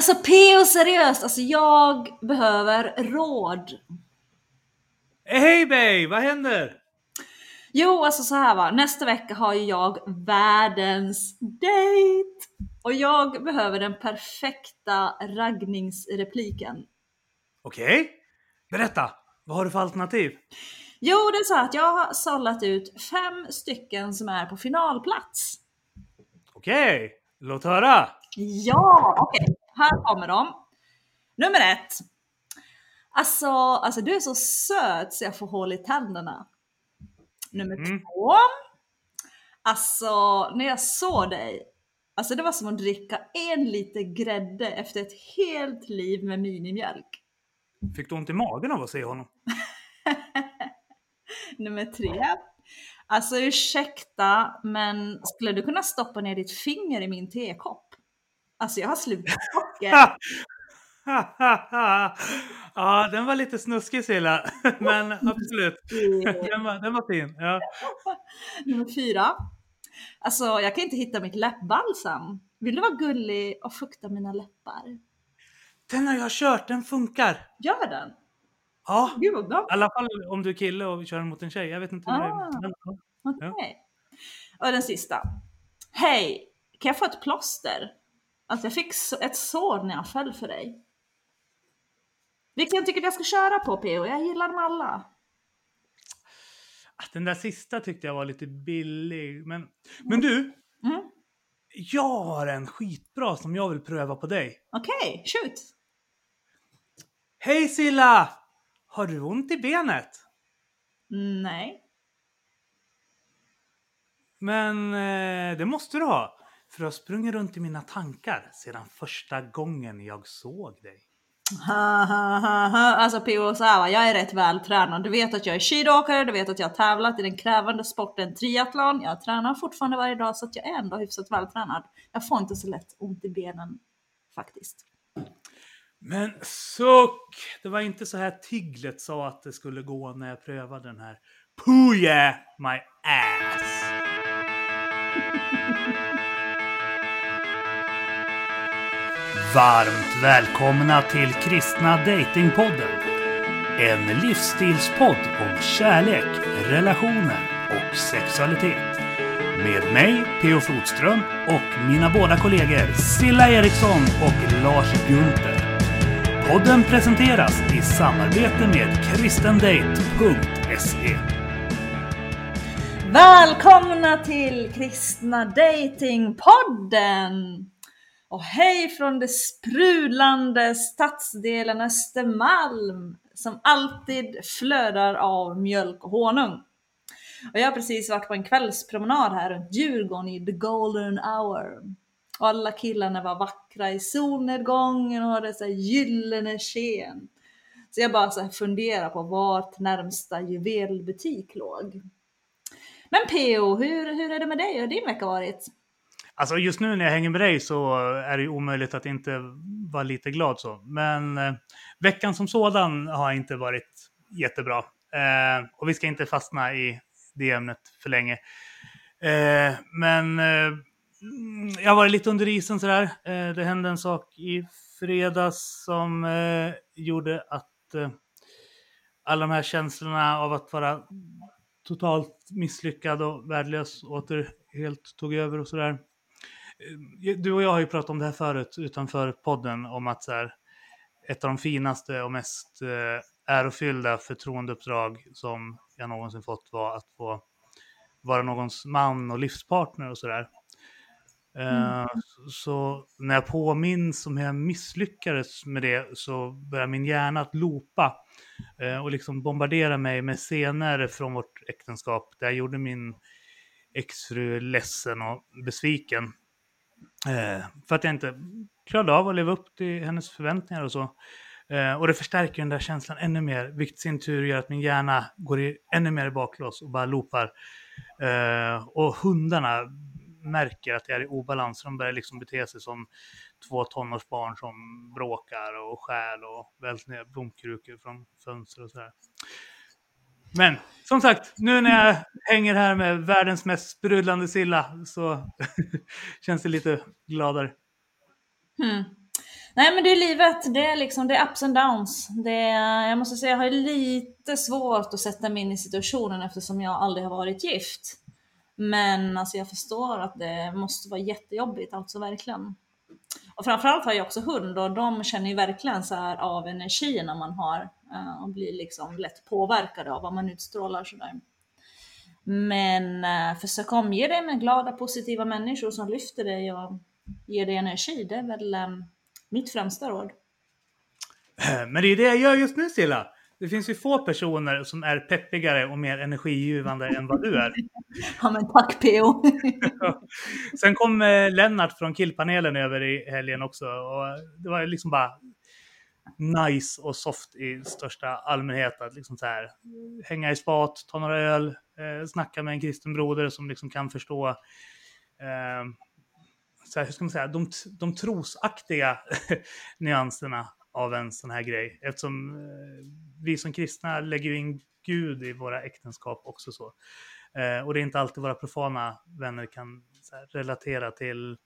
Alltså P.O. seriöst, alltså jag behöver råd. Hej Bay, vad händer? Jo, alltså så här va. Nästa vecka har ju jag världens date. Och jag behöver den perfekta raggningsrepliken. Okej, berätta. Vad har du för alternativ? Jo, det är så att jag har sållat ut fem stycken som är på finalplats. Okej, låt höra. Ja, okej. Här kommer de. Nummer ett. Alltså, alltså du är så söt så jag får hål i tänderna. Nummer Mm. två. Alltså, när jag såg dig. Alltså det var som att dricka en liter grädde efter ett helt liv med minimjölk. Fick du ont i magen av att se honom? Nummer tre. Alltså ursäkta, men skulle du kunna stoppa ner ditt finger i min tekopp? Alltså jag har slutat socker. ja, den var lite snuskig Silla, men absolut. Den var, den var fin. Ja. Nummer fyra. Alltså jag kan inte hitta mitt läppbalsam. Vill du vara gullig och fukta mina läppar? Den har jag kört, den funkar. Gör den! Ja, Gud i alla fall om du är kille och kör mot en tjej. Jag vet inte hur det Ah. är. Men, ja. Och den sista. Hej! Kan jag få ett plåster? Alltså jag fick ett sår när jag föll för dig. Vilken tycker du jag ska köra på PO? Jag gillar dem alla. Ah, Den där sista tyckte jag var lite billig. Men, men du, Mm. jag har en skitbra som jag vill pröva på dig. Okej, shoot! Hej Silla! Har du ont i benet? Nej. Men eh, det måste du ha. För du har sprungit runt i mina tankar sedan första gången jag såg dig. Ha, ha, ha, ha. Alltså PO, va, jag är rätt vältränad. Du vet att jag är skidåkare, du vet att jag har tävlat i den krävande sporten triathlon. Jag tränar fortfarande varje dag så att jag är ändå hyfsat vältränad. Jag får inte så lätt ont i benen faktiskt. Men suck! Det var inte så här Tiglet sa att det skulle gå när jag prövade den här. Pooh yeah, my ass! Varmt välkomna till Kristna Datingpodden. En livsstilspodd om kärlek, relationer och sexualitet. Med mig, P.O. Flodström, och mina båda kollegor Silla Eriksson och Lars Gunther. Podden presenteras i samarbete med kristendate.se. Välkomna till Kristna Datingpodden! Och hej från det sprudlande stadsdelen Östermalm som alltid flödar av mjölk och honung. Och jag har precis varit på en kvällspromenad här runt Djurgården i the golden hour. Och alla killarna var vackra i solnedgången och hade så här gyllene sken. Så jag bara så funderar på vart närmsta juvelbutik låg. Men PO, hur, hur är det med dig? Hur har din vecka varit? Alltså just nu när jag hänger med dig så är det ju omöjligt att inte vara lite glad så. Men eh, veckan som sådan har inte varit jättebra. Eh, och vi ska inte fastna i det ämnet för länge. Eh, men eh, jag har varit lite under isen sådär. Eh, det hände en sak i fredags som eh, gjorde att eh, alla de här känslorna av att vara totalt misslyckad och värdelös åter helt tog över och sådär. Eh, Du och jag har ju pratat om det här förut utanför podden om att så här, ett av de finaste och mest eh, ärofyllda förtroendeuppdrag som jag någonsin fått var att få vara någons man och livspartner och sådär. Eh, så- Så när jag påminns om hur jag misslyckades med det så börjar min hjärna att loopa eh, och liksom bombardera mig med scener från vårt äktenskap där jag gjorde min exfru ledsen och besviken. Eh, för att jag inte klarade av att leva upp till hennes förväntningar och så. Eh, och det förstärker den där känslan ännu mer, vilket i sin tur gör att min hjärna går i, ännu mer i baklås och bara loopar. Eh, och hundarna märker att jag är i obalans, de börjar liksom bete sig som två tonårsbarn som bråkar och stjäl och välter ner blomkrukor från fönster och sådär. Men som sagt, nu när jag hänger här med världens mest sprudlande Silla så känns det lite gladare. Hmm. Nej men det är livet, det är liksom det är ups and downs. Det är, jag måste säga jag har lite svårt att sätta mig in i situationen eftersom jag aldrig har varit gift. Men alltså jag förstår att det måste vara jättejobbigt, alltså verkligen. Och framförallt har jag också hund och de känner ju verkligen så här av energierna man har och blir liksom lätt påverkade av vad man utstrålar sådär. Men eh, försök omge dig med glada, positiva människor som lyfter dig och ger dig energi. Det är väl eh, mitt främsta råd. Men det är det jag gör just nu Silla. Det finns ju få personer som är peppigare och mer energigivande än vad du är. Ja men tack PO! Sen kom eh, Lennart från killpanelen över i helgen också och det var liksom bara nice och soft i största allmänhet att liksom så här hänga i spat, ta några öl, eh, snacka med en kristen broder som liksom kan förstå eh, så här, hur ska man säga, de, de trosaktiga nyanserna av en sån här grej. Eftersom eh, vi som kristna lägger in Gud i våra äktenskap också så. Eh, och det är inte alltid våra profana vänner kan här, relatera till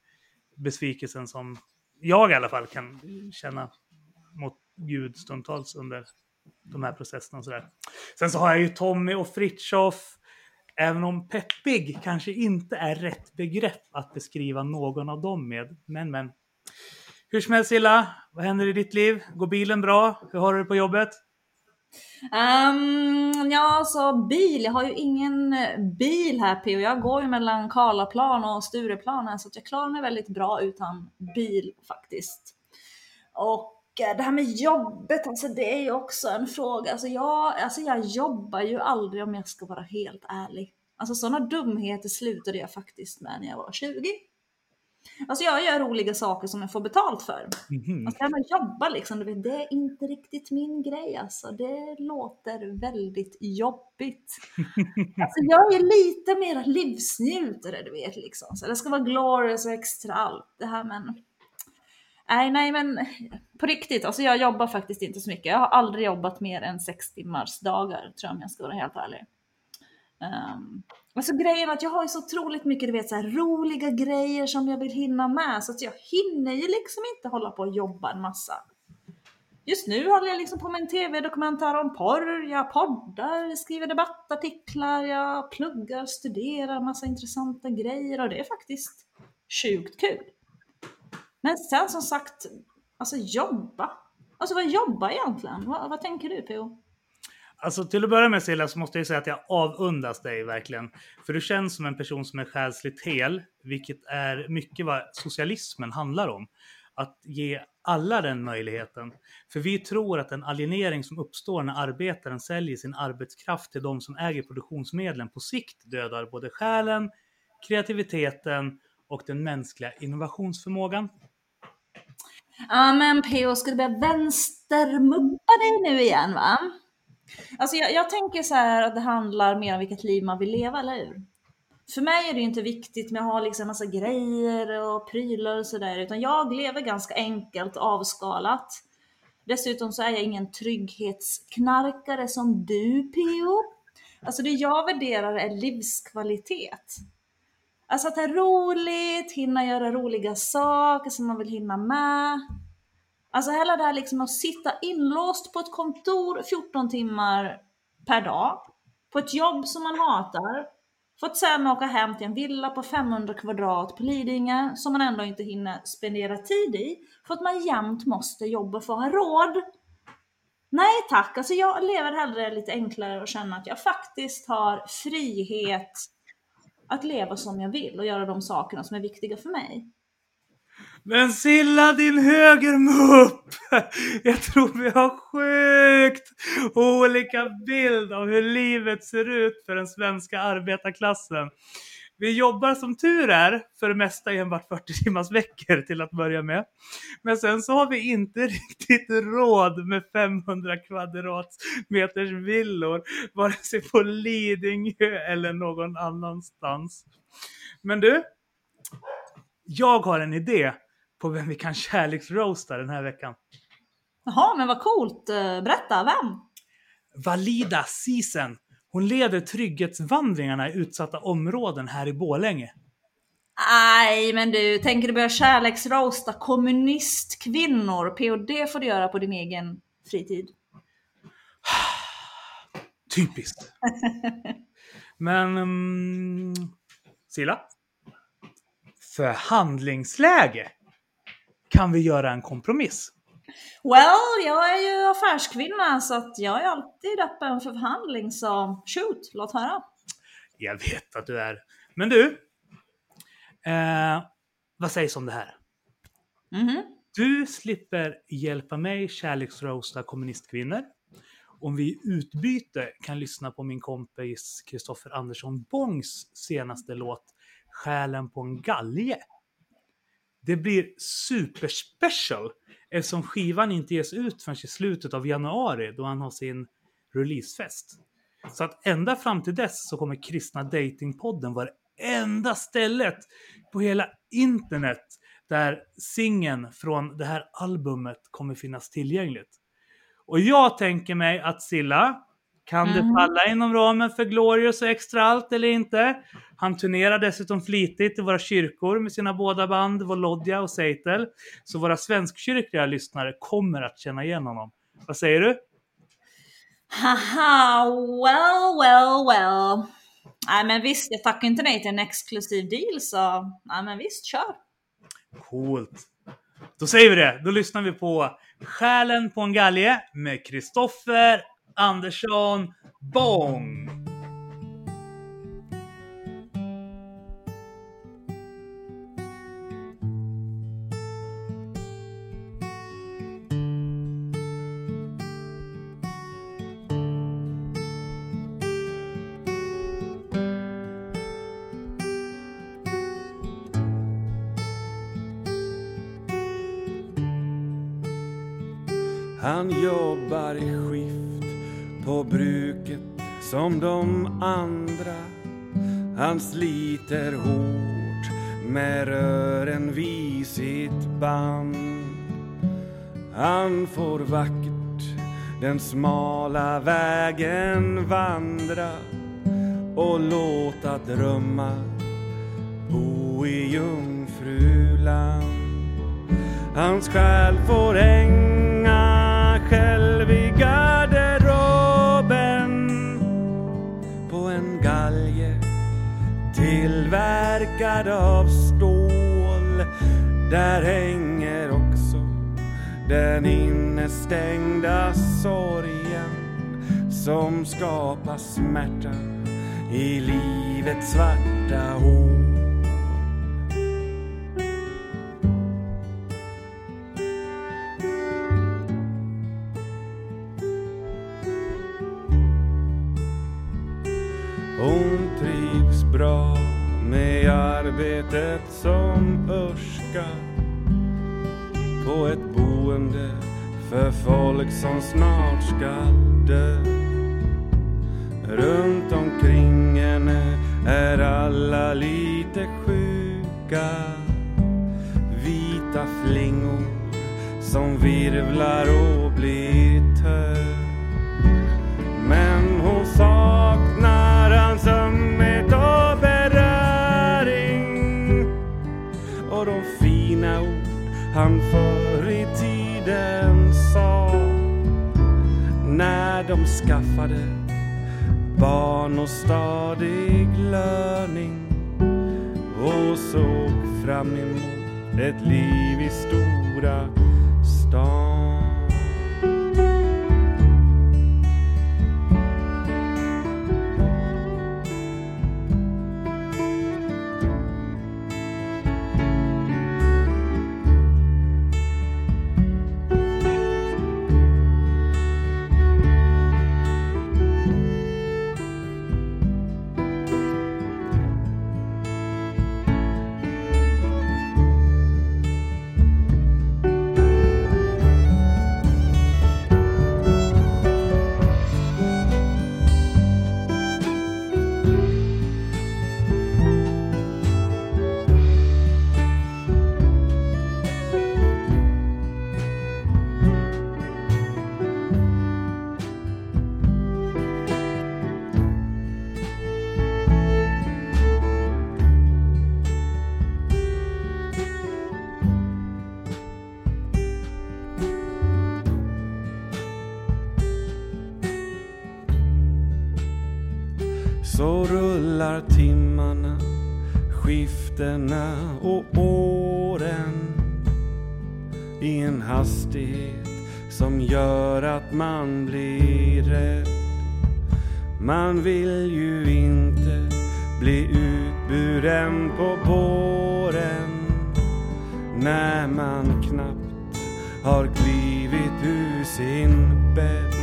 besvikelsen som jag i alla fall kan känna mot Gud stundtals under de här processerna och sådär. Sen så har jag ju Tommy och Fritjof. Även om peppig kanske inte är rätt begrepp att beskriva någon av dem med. Men men. Hur som helst Silla, vad händer i ditt liv? Går bilen bra? Hur har du det på jobbet? Um, ja, alltså bil. Jag har ju ingen eh, bil här P.O. Jag går ju mellan Karlaplan och Stureplan så att jag klarar mig väldigt bra utan bil faktiskt. Och det här med jobbet, alltså det är ju också en fråga. Alltså jag, alltså jag jobbar ju aldrig om jag ska vara helt ärlig. Alltså sådana dumheter slutade jag faktiskt med när jag var 20. Alltså jag gör roliga saker som jag får betalt för. Mm. Alltså jag jobba liksom, du vet, det är inte riktigt min grej alltså. Det låter väldigt jobbigt. alltså jag är lite mer livsnjutare, du vet liksom. Så det ska vara glorious och extra allt det här men Nej, nej, men på riktigt, alltså jag jobbar faktiskt inte så mycket. Jag har aldrig jobbat mer än sex timmars dagar, tror jag om jag ska vara helt ärlig. Um, alltså grejen är att jag har ju så otroligt mycket, du vet, så här, roliga grejer som jag vill hinna med, så att jag hinner ju liksom inte hålla på och jobba en massa. Just nu håller jag liksom på med en tv-dokumentär om porr, jag poddar, skriver debattartiklar, jag pluggar, studerar massa intressanta grejer och det är faktiskt sjukt kul. Men sen som sagt, alltså jobba. Alltså vad jobba egentligen? Vad, vad tänker du P.O.? Alltså till att börja med Silla så måste jag säga att jag avundas dig verkligen. För du känns som en person som är själsligt hel, vilket är mycket vad socialismen handlar om. Att ge alla den möjligheten. För vi tror att den alienering som uppstår när arbetaren säljer sin arbetskraft till de som äger produktionsmedlen på sikt dödar både själen, kreativiteten och den mänskliga innovationsförmågan. Ja men PO, ska du börja vänstermuppa dig nu igen va? Alltså jag, jag, tänker så här att det handlar mer om vilket liv man vill leva, eller hur? För mig är det inte viktigt med att ha liksom massa grejer och prylar och sådär, utan jag lever ganska enkelt avskalat. Dessutom så är jag ingen trygghetsknarkare som du PO. Alltså det jag värderar är livskvalitet. Alltså att det är roligt, hinna göra roliga saker som man vill hinna med. Alltså hela det här liksom att sitta inlåst på ett kontor 14 timmar per dag, på ett jobb som man hatar, för att sen åka hem till en villa på 500 kvadrat på Lidingö som man ändå inte hinner spendera tid i, för att man jämt måste jobba för att ha råd. Nej tack, alltså jag lever hellre lite enklare och känner att jag faktiskt har frihet att leva som jag vill och göra de sakerna som är viktiga för mig. Men Silla din högermupp! Jag tror vi har sjukt olika bild av hur livet ser ut för den svenska arbetarklassen. Vi jobbar som tur är för det mesta enbart 40 timmars veckor till att börja med. Men sen så har vi inte riktigt råd med 500 kvadratmeters villor, vare sig på Lidingö eller någon annanstans. Men du, jag har en idé på vem vi kan kärleksroasta den här veckan. Jaha, men vad coolt. Eh, berätta, vem? Valida Sisen. Hon leder trygghetsvandringarna i utsatta områden här i Bålänge. Nej, men du, tänker du börja kärleksroasta kommunistkvinnor? POD får du göra på din egen fritid. Typiskt. Men... Um, Silla? Förhandlingsläge. Kan vi göra en kompromiss? Well, jag är ju affärskvinna så att jag är alltid öppen för förhandling så shoot, låt höra. Jag vet att du är. Men du. Eh, vad sägs om det här? Mm -hmm. Du slipper hjälpa mig kärleksroasta kommunistkvinnor. Om vi i utbyte kan lyssna på min kompis Kristoffer Andersson Bongs senaste låt Själen på en galge. Det blir superspecial eftersom skivan inte ges ut förrän i slutet av januari då han har sin releasefest. Så att ända fram till dess så kommer Kristna Datingpodden vara det enda stället på hela internet där singeln från det här albumet kommer finnas tillgängligt. Och jag tänker mig att Silla, kan mm. det falla inom ramen för Glorious och Extra Allt eller inte? Han turnerar dessutom flitigt i våra kyrkor med sina båda band Volodja och Seitel. Så våra svenskkyrkliga lyssnare kommer att känna igen honom. Vad säger du? Haha, well, well, well. Nej men visst, jag tackar inte nej till en exklusiv deal så nej men visst, kör. Coolt. Då säger vi det. Då lyssnar vi på Själen på en galge med Kristoffer Andersson Bong. Han jobbar i skift på bruket som de andra. Han sliter hårt med rören vid sitt band. Han får vackert den smala vägen vandra och låta drömmar bo i jungfruland. Hans själ får hänga själv tillverkad av stål. Där hänger också den innestängda sorgen som skapar smärta i livets svarta hål. Arbetet som Örska på ett boende för folk som snart skall dö. Runt omkring henne är alla lite sjuka. Vita flingor som virvlar och blir tö. Men hon sa skaffade barn och stadig löning och såg fram emot ett liv i stora stan. Nätterna och åren i en hastighet som gör att man blir rädd. Man vill ju inte bli utburen på båren när man knappt har klivit ur sin bädd.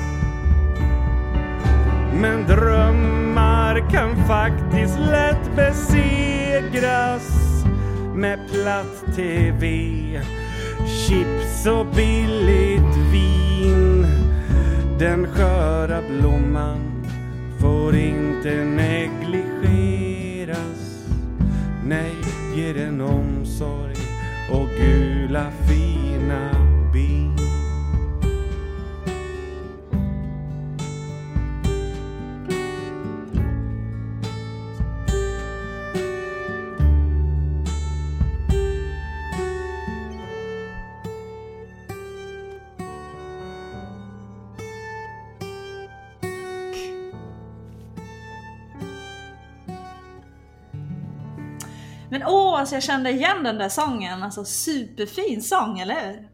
Men drömmar kan faktiskt lätt besegras med platt TV, chips och billigt vin. Den sköra blomman får inte negligeras. Nej, ge den omsorg och Gud Åh, alltså jag kände igen den där sången. Alltså superfin sång, eller hur?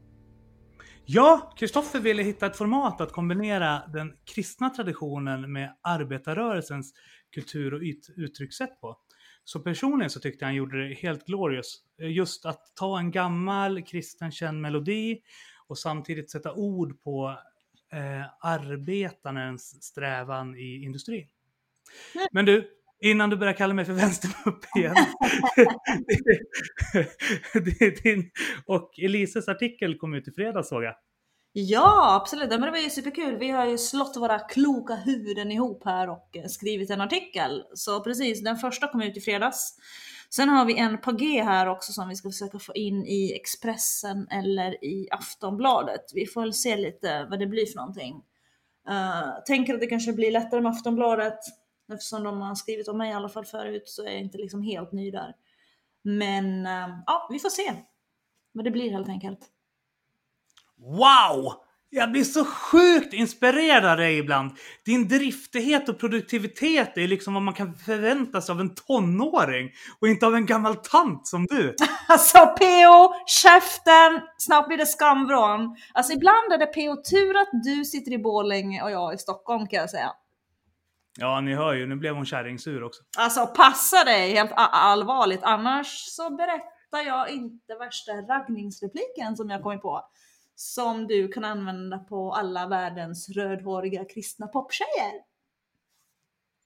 Ja, Kristoffer ville hitta ett format att kombinera den kristna traditionen med arbetarrörelsens kultur och ut- uttryckssätt på. Så personligen så tyckte han gjorde det helt glorious. Just att ta en gammal kristen känd melodi och samtidigt sätta ord på eh, arbetarens strävan i industrin. Men du, innan du börjar kalla mig för vänstermupp igen. Din och Elises artikel kom ut i fredags såg jag. Ja, absolut. Men det var ju superkul. Vi har ju slått våra kloka huvuden ihop här och eh, skrivit en artikel. Så precis, den första kom ut i fredags. Sen har vi en på G här också som vi ska försöka få in i Expressen eller i Aftonbladet. Vi får väl se lite vad det blir för någonting. Uh, tänker att det kanske blir lättare med Aftonbladet eftersom de har skrivit om mig i alla fall förut så är jag inte liksom helt ny där. Men eh, ja, vi får se vad det blir helt enkelt. Wow! Jag blir så sjukt inspirerad av dig ibland. Din driftighet och produktivitet är liksom vad man kan förvänta sig av en tonåring och inte av en gammal tant som du. Alltså PO, käften, snart blir det skamvrån. Alltså ibland är det PO tur att du sitter i Borlänge och jag i Stockholm kan jag säga. Ja, ni hör ju, nu blev hon kärringsur också. Alltså passa dig helt allvarligt, annars så berättar jag inte värsta raggningsrepliken som jag kommit på. Som du kan använda på alla världens rödhåriga kristna poptjejer.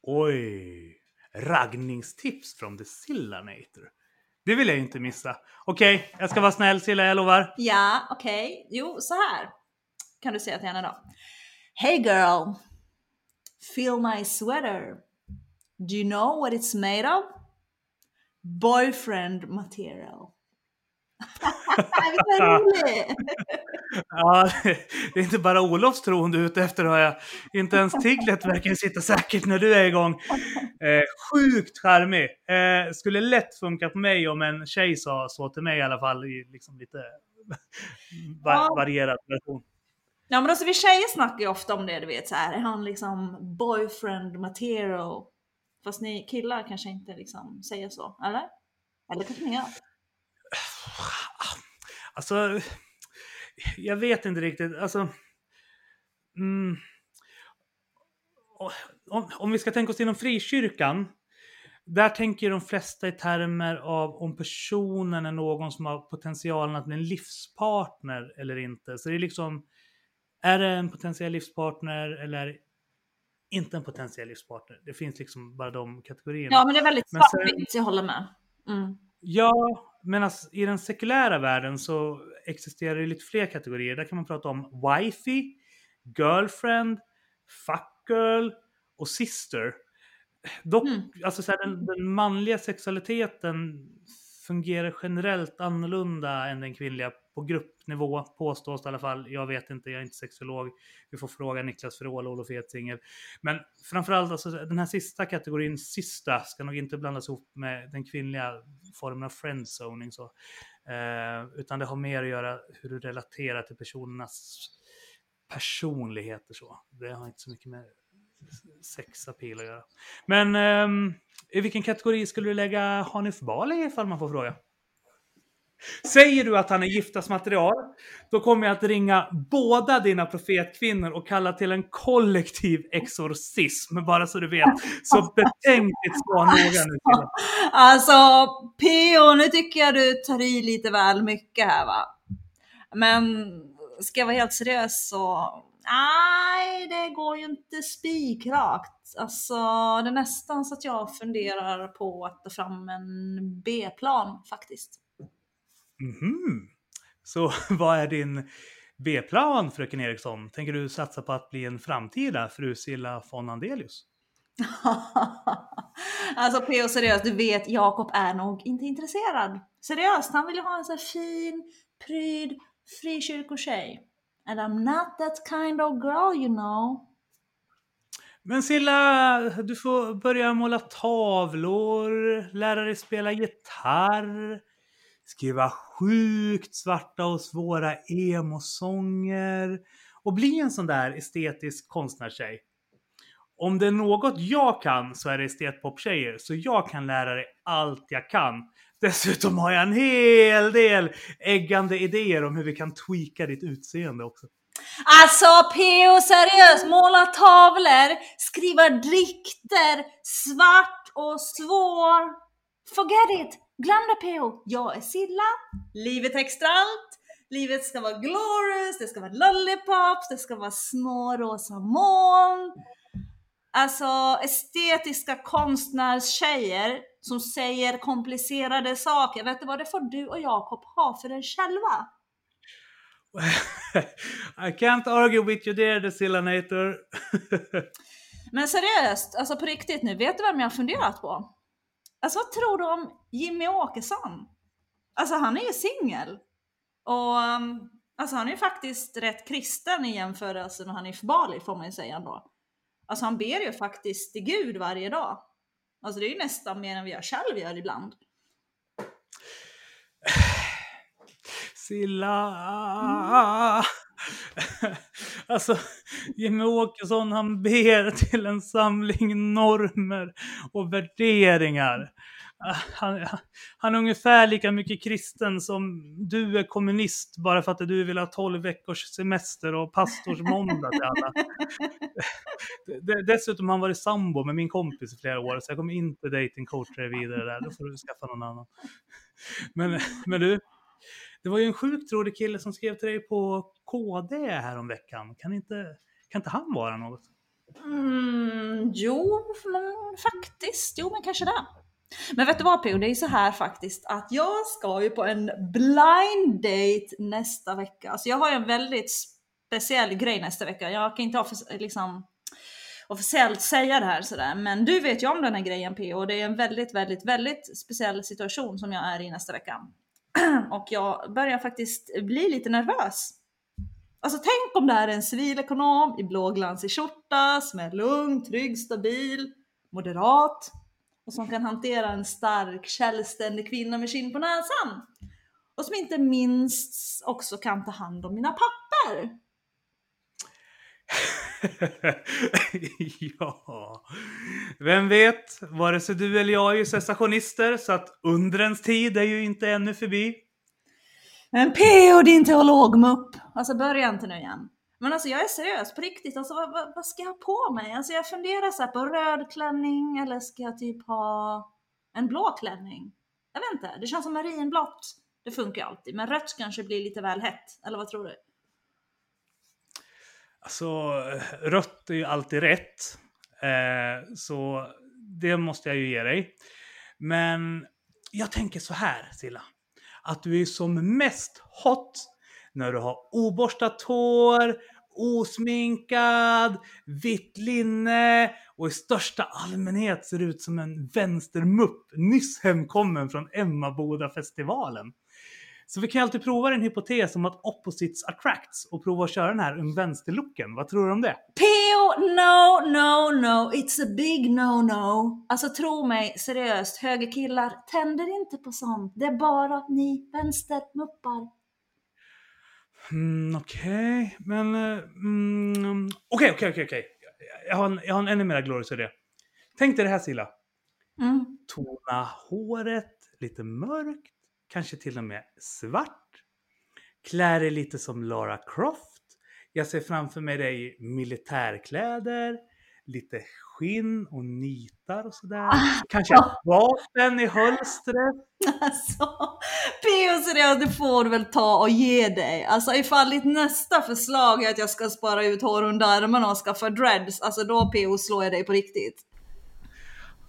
Oj! Raggningstips från The Sillanator. Det vill jag inte missa. Okej, jag ska vara snäll Silla, jag lovar. Ja, okej. Jo, så här kan du säga till henne då. Hey girl! Feel my sweater. Do you know what it's made of? Boyfriend material. Ja, det är inte bara Olofs tron du är ute efter hör jag. Inte ens Tiglet verkar sitta säkert när du är igång. Eh, sjukt charmig. Eh, skulle lätt funka på mig om en tjej sa så till mig i alla fall i liksom lite va- Ja. varierad version. Ja men alltså vi tjejer snackar ju ofta om det du vet så här. är han liksom boyfriend material? Fast ni killar kanske inte liksom säger så, eller? Eller kanske ni gör? Alltså, jag vet inte riktigt. Alltså, mm, om, om vi ska tänka oss inom frikyrkan. Där tänker de flesta i termer av om personen är någon som har potentialen att bli en livspartner eller inte. Så det är liksom, är det en potentiell livspartner eller inte en potentiell livspartner? Det finns liksom bara de kategorierna. Ja men det är väldigt svartvitt, jag håller med. Mm. Ja, men alltså, i den sekulära världen så existerar det lite fler kategorier. Där kan man prata om wifey, girlfriend, fuckgirl och sister. Dock, Mm. alltså så här, den, den manliga sexualiteten fungerar generellt annorlunda än den kvinnliga på gruppnivå, påstås det i alla fall. Jag vet inte, jag är inte sexolog. Vi får fråga Niklas Ferrol och Olof Edsingel. Men framförallt, alltså, den här sista kategorin, sista, ska nog inte blandas ihop med den kvinnliga formen av friendzoning. Så. Eh, utan det har mer att göra hur du relaterar till personernas personligheter. Så. Det har inte så mycket med sexapil att göra. Men eh, i vilken kategori skulle du lägga Hanif Bali ifall man får fråga? Säger du att han är giftasmaterial, då kommer jag att ringa båda dina profetkvinnor och kalla till en kollektiv exorcism, bara så du vet. Så betänkligt svar noga nu. Tina. Alltså, PO, nu tycker jag du tar i lite väl mycket här va. Men ska jag vara helt seriös så, nej det går ju inte spikrakt. Alltså det är nästan så att jag funderar på att ta fram en B-plan faktiskt. Mhm. Så vad är din B-plan, fröken Eriksson? Tänker du satsa på att bli en framtida Frusilla von Andelius? alltså PO seriöst, du vet Jakob är nog inte intresserad. Seriöst, han vill ju ha en så här fin, pryd, frikyrkotjej. And I'm not that kind of girl you know. Men Silla, du får börja måla tavlor, lära dig spela gitarr, skriva sjukt svarta och svåra emo-sånger och bli en sån där estetisk konstnärstjej. Om det är något jag kan så är det estetpop-tjejer, så jag kan lära dig allt jag kan. Dessutom har jag en hel del äggande idéer om hur vi kan tweaka ditt utseende också. Alltså PO seriöst, måla tavlor, skriva dikter, svart och svår. Forget it! Glöm det PO, jag är Silla, livet extra allt, livet ska vara glorious, det ska vara lollipops, det ska vara små rosa moln. Alltså estetiska konstnärstjejer som säger komplicerade saker, vet du vad det får du och Jakob ha för er själva? I can't argue with you there, Decillanator. Men seriöst, alltså på riktigt nu, vet du vem jag har funderat på? Alltså vad tror du om Jimmy Åkesson? Alltså han är ju singel. Och um, alltså han är ju faktiskt rätt kristen i jämförelse med Hanif Bali får man ju säga ändå. Alltså han ber ju faktiskt till Gud varje dag. Alltså det är ju nästan mer än vad jag själv gör ibland. Silla. Alltså, Jimmy Åkesson han ber till en samling normer och värderingar. Han, han är ungefär lika mycket kristen som du är kommunist bara för att du vill ha 12 veckors semester och pastorsmåndag till alla. Dessutom har han varit sambo med min kompis i flera år så jag kommer inte datingcoacha dig vidare där. Då får du skaffa någon annan. Men, men du, det var ju en sjukt rolig kille som skrev till dig på KD häromveckan. Kan inte, kan inte han vara något? Mm, jo, men faktiskt. Jo, men kanske det. Men vet du vad Pio, det är så här faktiskt att jag ska ju på en blind date nästa vecka. Alltså jag har ju en väldigt speciell grej nästa vecka. Jag kan inte offic liksom, officiellt säga det här sådär, men du vet ju om den här grejen Pio och det är en väldigt, väldigt, väldigt speciell situation som jag är i nästa vecka. och jag börjar faktiskt bli lite nervös. Alltså tänk om det här är en civilekonom i blåglansig skjorta som är lugn, trygg, stabil, moderat och som kan hantera en stark, självständig kvinna med skinn på näsan. Och som inte minst också kan ta hand om mina papper. ja, vem vet? Vare sig du eller jag är ju sensationister så att undrens tid är ju inte ännu förbi. Men P.O. din teologmupp! Alltså börja inte nu igen. Men alltså jag är seriös på riktigt, alltså vad, vad, vad ska jag ha på mig? Alltså jag funderar så på röd klänning eller ska jag typ ha en blå klänning? Jag vet inte, det känns som marinblått. Det funkar ju alltid, men rött kanske blir lite väl hett, eller vad tror du? Alltså, rött är ju alltid rätt. Eh, så det måste jag ju ge dig. Men jag tänker så här, Silla. Att du är som mest hot när du har oborstat hår, osminkad, vitt linne och i största allmänhet ser ut som en vänstermupp nyss hemkommen från Emmaboda-festivalen. Så vi kan alltid prova en hypotes om att opposites attracts och prova att köra den här vänsterlooken. Vad tror du om det? P.O. No, no, no. It's a big no-no. Alltså tro mig, seriöst, högerkillar tänder inte på sånt. Det är bara ni vänstermuppar. Mm, okej, okay. men... eh, mm, Okej, okej, okej, okej. jag har en, jag har en ännu mer glorious idé. Tänk dig det här Silla. Mm. Tona håret lite mörkt, kanske till och med svart. Klä dig lite som Lara Croft. Jag ser framför mig dig i militärkläder, lite skinn och nitar och sådär. Kanske ett vapen i hölstret. Alltså, P.O. det får du väl ta och ge dig. Alltså ifall ditt nästa förslag är att jag ska spara ut hår under armarna och skaffa dreads, alltså då P.O. slår jag dig på riktigt.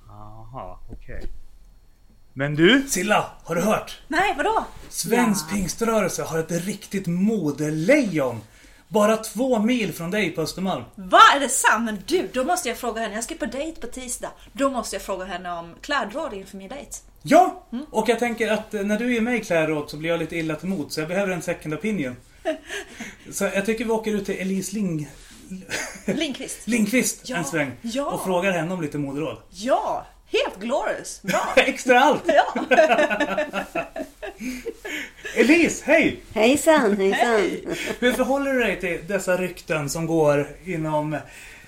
Aha, okej. Men du? Silla, har du hört? Nej, vadå? Svensk pingströrelse har ett riktigt modelejon. Bara två mil från dig på Östermalm. Va? Är det sant? Men du, då måste jag fråga henne. Jag ska på dejt på tisdag. Då måste jag fråga henne om klädråd inför min dejt. Ja, och jag tänker att eh, när du ger mig klädråd så blir jag lite illa till mod så jag behöver en second opinion. Så jag tycker vi åker ut till Elise Ling... Lindqvist. Lindqvist Ja, en sväng ja. och frågar henne om lite moderåd. Ja, helt glorious. Bra. Extra allt! Ja. Elise, hej! Hejsan, hejsan. Hur förhåller du dig till dessa rykten som går inom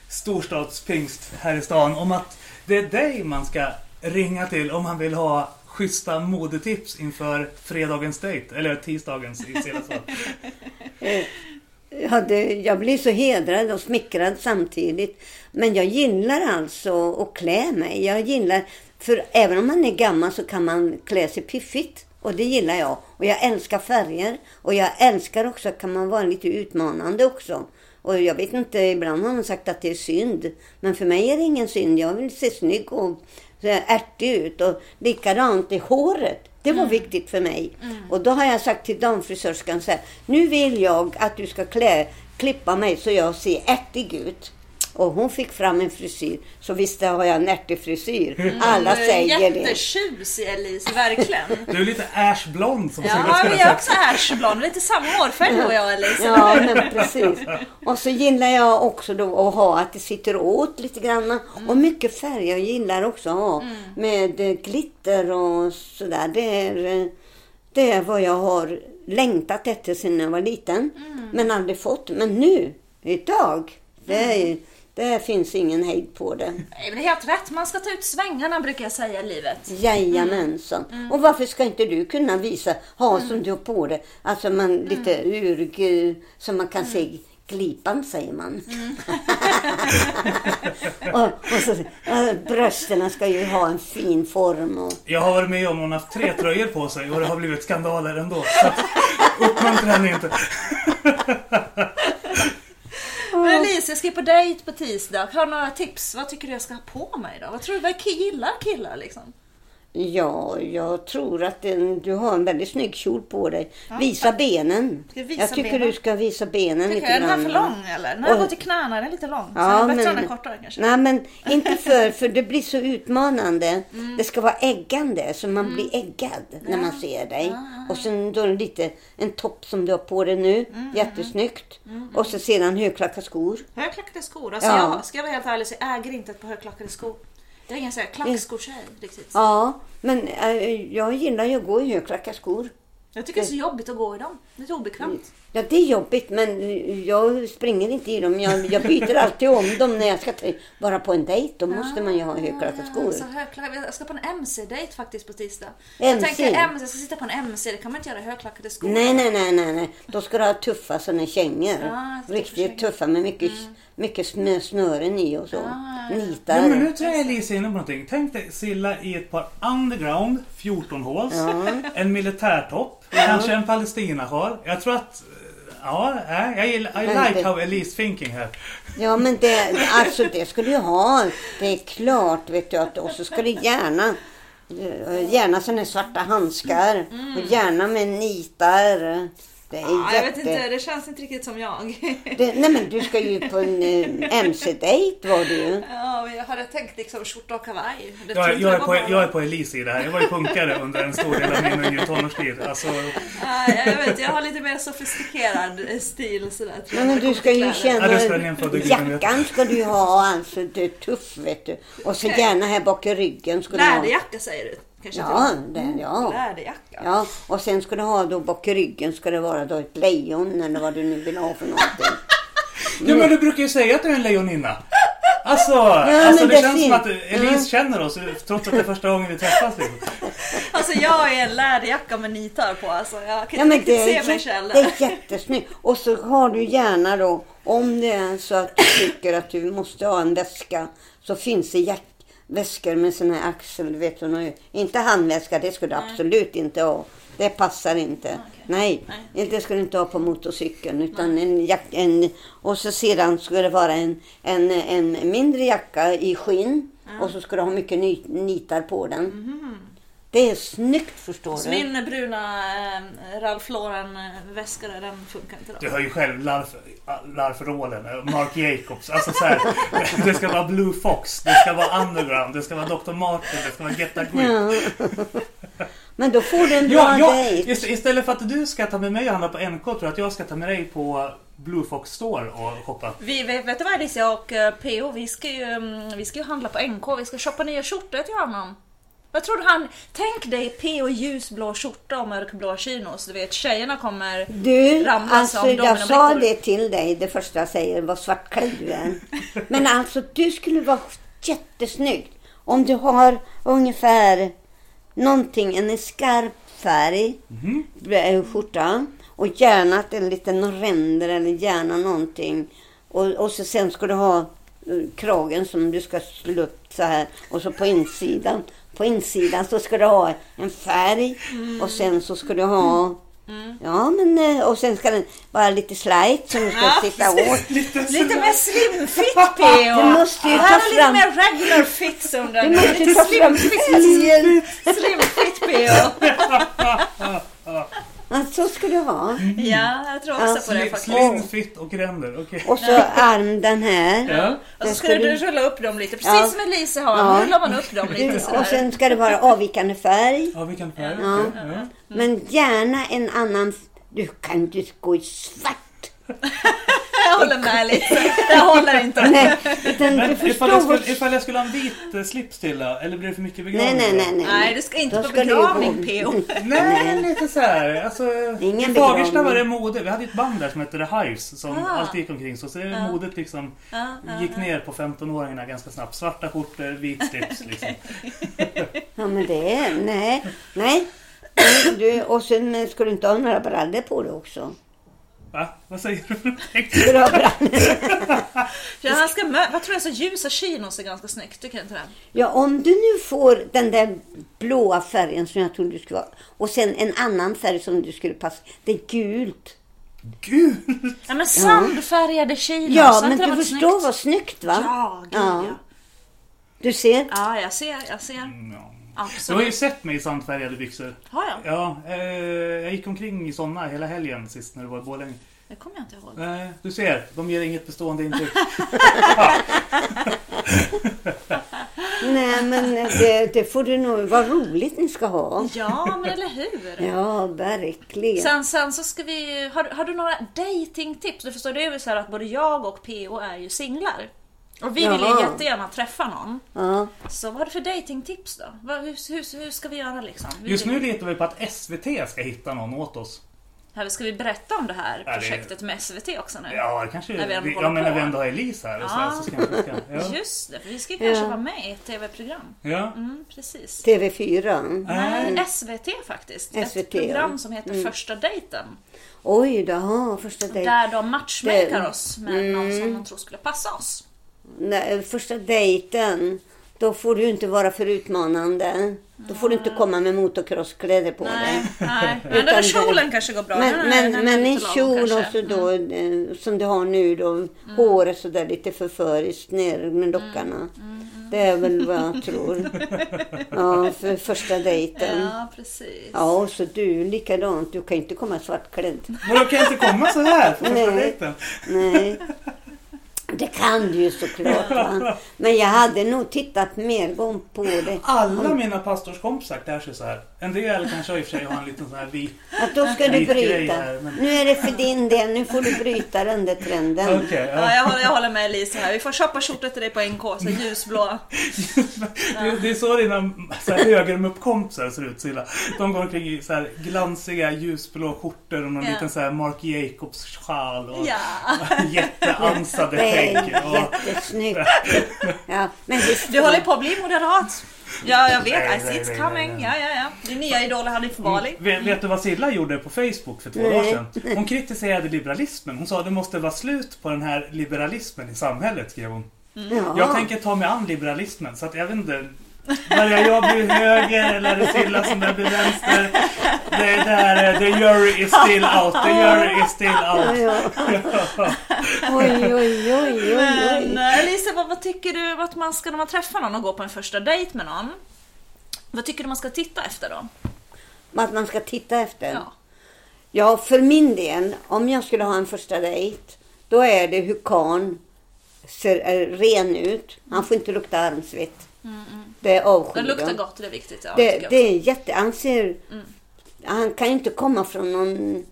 storstadspingst här i stan om att det är dig man ska ringa till om man vill ha schyssta modetips inför fredagens dejt, eller tisdagens i Silas fall. hade, jag blir så hedrad och smickrad samtidigt. Men jag gillar alltså att klä mig. Jag gillar, för även om man är gammal så kan man klä sig piffigt. Och det gillar jag. Och jag älskar färger. Och jag älskar också, kan man vara lite utmanande också. Och jag vet inte, ibland har man sagt att det är synd. Men för mig är det ingen synd. Jag vill se snygg och eh, ärtig ut. Och likadant i håret. Det var viktigt för mig. Och då har jag sagt till damfrisörskan så här. Nu vill jag att du ska klä, klippa mig så jag ser ärtig ut. Och hon fick fram en frisyr. Så visst har jag en ärtig frisyr. Alla säger det. Jättetjusig Elise, verkligen. Du är lite ashblond som Silla Ja, skulle vi är också sagt. ashblond. Lite samma hårfärg du och jag Elise. Ja, men precis. Och så gillar jag också då att ha att det sitter åt lite grann. Och mycket färg. Jag gillar också att ha med eh, glitter och sådär. Det är, eh, det är vad jag har längtat efter sedan jag var liten. Men aldrig fått. Men nu, idag, det, är, det finns ingen hejd på det. Nej, men det är helt rätt. Man ska ta ut svängarna brukar jag säga i livet. Jajamensan. Och varför ska inte du kunna visa, ha som du har på dig, alltså man lite ur, så man kan se glipan säger man. och, och så, brösten ska ju ha en fin form. Och, Jag har varit med om hon har haft tre tröjor på sig och det har blivit skandaler ändå. Så uppmuntra henne inte. Men Elise, jag ska på dejt på tisdag. Har du några tips? Vad tycker du jag ska ha på mig då? Vad tror du? Vad gillar killar liksom? Ja, jag tror att den, du har en väldigt snygg kjol på dig. Visa benen. Ska jag visa jag tycker benen? du ska visa benen Tycker lite jag, är den här för grann. lång eller? Den Och- går till knäna, den är lite lång. Så Ja, bättre men- den är kortare kanske. Nej, men inte för, för det blir så utmanande. Mm. Det ska vara äggande, så man blir äggad när man ser dig. Och sen då lite, en topp som du har på dig nu, Mm, jättesnyggt. Och så sedan högklackade skor. Högklackade skor. Alltså Ja. jag ska jag vara helt ärlig så jag äger inte ett par högklackade skor. Jag är ingen sån här klackskotjej riktigt. Ja, men äh, jag gillar ju att gå i högklackade skor. Jag tycker det är så jobbigt att gå i dem. Lite obekvämt. Ja, det är jobbigt, men jag springer inte i dem. Jag, jag byter alltid om dem när jag ska vara på en dejt. Då måste man ju ha högklackade skor. Så högklack- jag ska på en MC-dejt faktiskt på tisdag. MC? Jag tänker MC, jag ska sitta på en MC, det kan man inte göra i högklackade skor. Nej, nej, nej, nej, nej. Då ska du ha tuffa såna kängor. Ja, tuffa Riktigt kängor. tuffa med mycket, mycket smö, snören i och så. Nitar. Ja, men nu tror jag Elise inne på någonting. Tänk dig Silla i ett par underground 14 håls, en militärtopp, kanske en palestinasjal. Jag tror att... Ja, jag gillar, I Men like det- how Elise thinking här. Ja, men det, alltså det skulle du ha. Det är klart, vet du. att- Och så ska det gärna, gärna här svarta handskar. Och gärna med nitar. Det är Ja, jag vet inte, det känns inte riktigt som jag. Det, nej men du ska ju på en eh, MC-dejt var du ju. Ja, men jag hade tänkt liksom skjorta och kavaj. Det Jag, trodde jag, är på, bara- jag är på Elise sida här. Jag var ju punkare under en stor del av min tonårstid. Alltså, Nej, jag vet, jag har lite mer sofistikerad stil sådär. jag, men det du ska ju. Ja, du känna... vet. Jackan ska du ha, alltså det är tuff vet du. Och så gärna här bak i ryggen ska du ha. Läderjacka säger du? Kanske Ja, till. det, ja. Läderjacka. Ja, och sen ska du ha då bak i ryggen ska det vara då ett lejon eller vad du nu vill ha för någonting. Ja, men du brukar ju säga att du är en lejoninna. Alltså, men alltså det, det känns fin- som att Elise känner oss trots att det är första gången vi träffas. Liksom. Alltså jag är en läderjacka med nitar på alltså. Jag kan Ja, inte se mig jä- själv det är jättesnyggt. Och så har du gärna då, om det är så att du tycker att du måste ha en väska, så finns det jack, väskor med sån här axel, du vet, här- inte handväska, det skulle du absolut inte ha. Det passar inte. Nej, Nej. det ska du inte ha på motorcykeln. Utan en jack, en, och så sedan ska det vara en, en, en mindre jacka i skinn. Och så ska du ha mycket nitar på den. Mhm. Det är snyggt förstår du. min bruna äh, Ralph Lauren äh, väska där, den funkar inte Du då. hör ju själv Larf, Larf Rålen, eh, Mark Jacobs. Alltså så här, det ska vara Blue Fox, det ska vara Underground, det ska vara Dr. Martin, det ska vara Get a Grip. Men då får du en bra Ja, ja, dejt. ist- istället för att du ska ta med mig och handla på NK tror jag att jag ska ta med dig på Blue Fox Store och shoppa. Vi, vet, du vad Alicia och eh, PO, vi ska, ju, mm, vi ska ju handla på NK, vi ska shoppa nya skjortor till honom. Vad tror du han... Tänk dig PO ljusblå skjorta och mörkblå chinos. Du vet tjejerna kommer Du, ramla alltså som jag sa det till dig, det första jag säger, vad svartklädd du är. Men alltså du skulle vara jättesnygg om du har ungefär någonting, en skarp färg, mm. skjorta och gärna att det är en liten ränder eller gärna någonting. Och, och så sen ska du ha eh, kragen som du ska slå upp så här och så på insidan. På insidan så ska du ha en färg och sen så ska du ha Ja, men eh, och sen ska den vara lite slight som du ska Ja, sitta åt. Lite mer slimfit PO! Du måste ju Det här ta är lite mer regular fit som den Du måste Lite ta fram färgen. Slimfit PO! Ja, så ska du ha. Ja, jag tror också Ja, på det faktiskt. slim fit och ränder. Okej. Och så arm den här. Ja. Och så Det ska ska du rulla upp dem lite, precis Ja. som Elise har. Ja. Nu rullar man upp dem lite Du, sådär. och sen ska det vara avvikande färg. Ja, vi kan färg. Ja. okej, ja. Men gärna en annan... Du kan inte gå i svart. Jag håller med lite. Jag håller inte. Nej, utan Men du ifall jag, skulle, ifall jag skulle ha en vit eh, slips till då? Eller blir det för mycket begravning? nej, nej, nej. Nej, du ska inte Då på ska begravning PO. Nej, lite så här. Alltså, Ingen I Fagersta var det mode. Vi hade ju ett band där som hette The Hives som Ah. alltid gick omkring så. Så det är modet liksom Ja, ja, gick ner på 15-åringarna ganska snabbt. Svarta skjortor, vit slips liksom. Ja, men det är... Nej, nej. Du, och sen men ska du inte ha några brallor på dig också? Va? Vad säger du? Ja, han ska vad tror jag, så ljusa chinos är ganska snyggt, tycker du inte det? Ja, om du nu får den där blåa färgen som jag trodde du skulle ha och sen en annan färg som du skulle passa. Det är gult. Gud! Ja men sandfärgade chinos, Ja, men du förstår snyggt? vad snyggt va? Ja, gud Ja. ja. Du ser? Ja, jag ser, jag ser. Ja. Du har ju Absolut. sett mig i sandfärgade byxor. Har jag? Ja, eh, jag gick omkring i såna hela helgen sist när du var i Borlänge. Det kommer jag inte ihåg. Eh, du ser, de ger inget bestående intryck. Nej, men det, det får du nog... Vad roligt ni ska ha. Ja, men eller hur? Ja, verkligen. Sen, sen så ska vi har, har du några datingtips? Du förstår, det är ju så här att både jag och PO är ju singlar. Och vi vill ju Jaha. jättegärna träffa någon. Ja. Så vad har du för datingtips då? Vad, hur, hur, hur ska vi göra liksom? Vi Just nu letar vi på att SVT ska hitta någon åt oss. Här, ska vi berätta om det här Ja, det- projektet med SVT också nu? Ja, det kanske... När vi ändå vi, ja, men när vi ändå har Elise här och så, Ja. här, så kanske vi ska... Ja. Just det, för vi ska ju kanske Ja. vara med i ett TV-program. ja. Mm, precis. TV4. Nej, SVT faktiskt. SVT, ett program ja. som heter Första dejten. Oj, jaha, första dejten. Där de matchmakar Det- oss med någon som de tror skulle passa oss. Nej, första dejten. Då får du inte vara för utmanande. Då får du inte komma med motocrosskläder på Nej, dig. nej. Men den där kjolen kanske går bra. Men, men, är men en kjol och så då, eh, som du har nu då, håret sådär lite förföriskt ner med lockarna. Det är väl vad jag tror. Ja, för första dejten. Ja, precis. Ja, och så du likadant. Du kan inte komma svartklädd. Men då kan jag inte komma så här på första Nej. dejten. Nej. Det kan du ju såklart. Va? Men jag hade nog tittat mer gång på det. Alla mina pastorskompisar klär sig så här. En del kanske i och för sig har en liten sån här vit... Att då ska du bryta. här, men- Nu är det för din del. Nu får du bryta den där trenden. Okej, Ja, ja. jag, håller, jag håller med Elisa här. Vi får shoppa skjortor till dig på NK, så ljusblå. Det, det är så dina så här, högermuppkompisar ser ut Silla. De går omkring i så här glansiga ljusblå skjortor och någon Ja. liten så här Mark Jacobs sjal och Ja. jätteansade Ja. jättesnyggt. Ja, men visst, Du håller på att bli moderat. Ja, jag vet. Nej, I see nej, it's nej, coming. nej, Ja, ja, ja. Din nya idol Hanif Bali. Vet, vet du vad Silla gjorde på Facebook för två Nej. dagar sedan? Hon kritiserade liberalismen. Hon sa att det måste vara slut på den här liberalismen i samhället, skrev hon. ja. Jag tänker ta mig an liberalismen, så att jag vet inte. Börjar jag bli höger eller är det Silla som börjar bli vänster? Det är där, eh, the jury is still out, the jury is still out. Ja. Oj, oj, oj, oj, Men oj. eh, Elisa, vad, vad tycker du att man ska när man träffar någon och går på en första dejt med någon? Vad tycker du man ska titta efter då? Att man ska titta efter. Ja. Ja, för min del, om jag skulle ha en första dejt, då är det hur karln ser eh, ren ut. Han får inte lukta armsvett. Det är avskyr Det luktar gott, det är viktigt. Ja, Det, det är jätte... Han ser... Han kan ju inte komma från någon,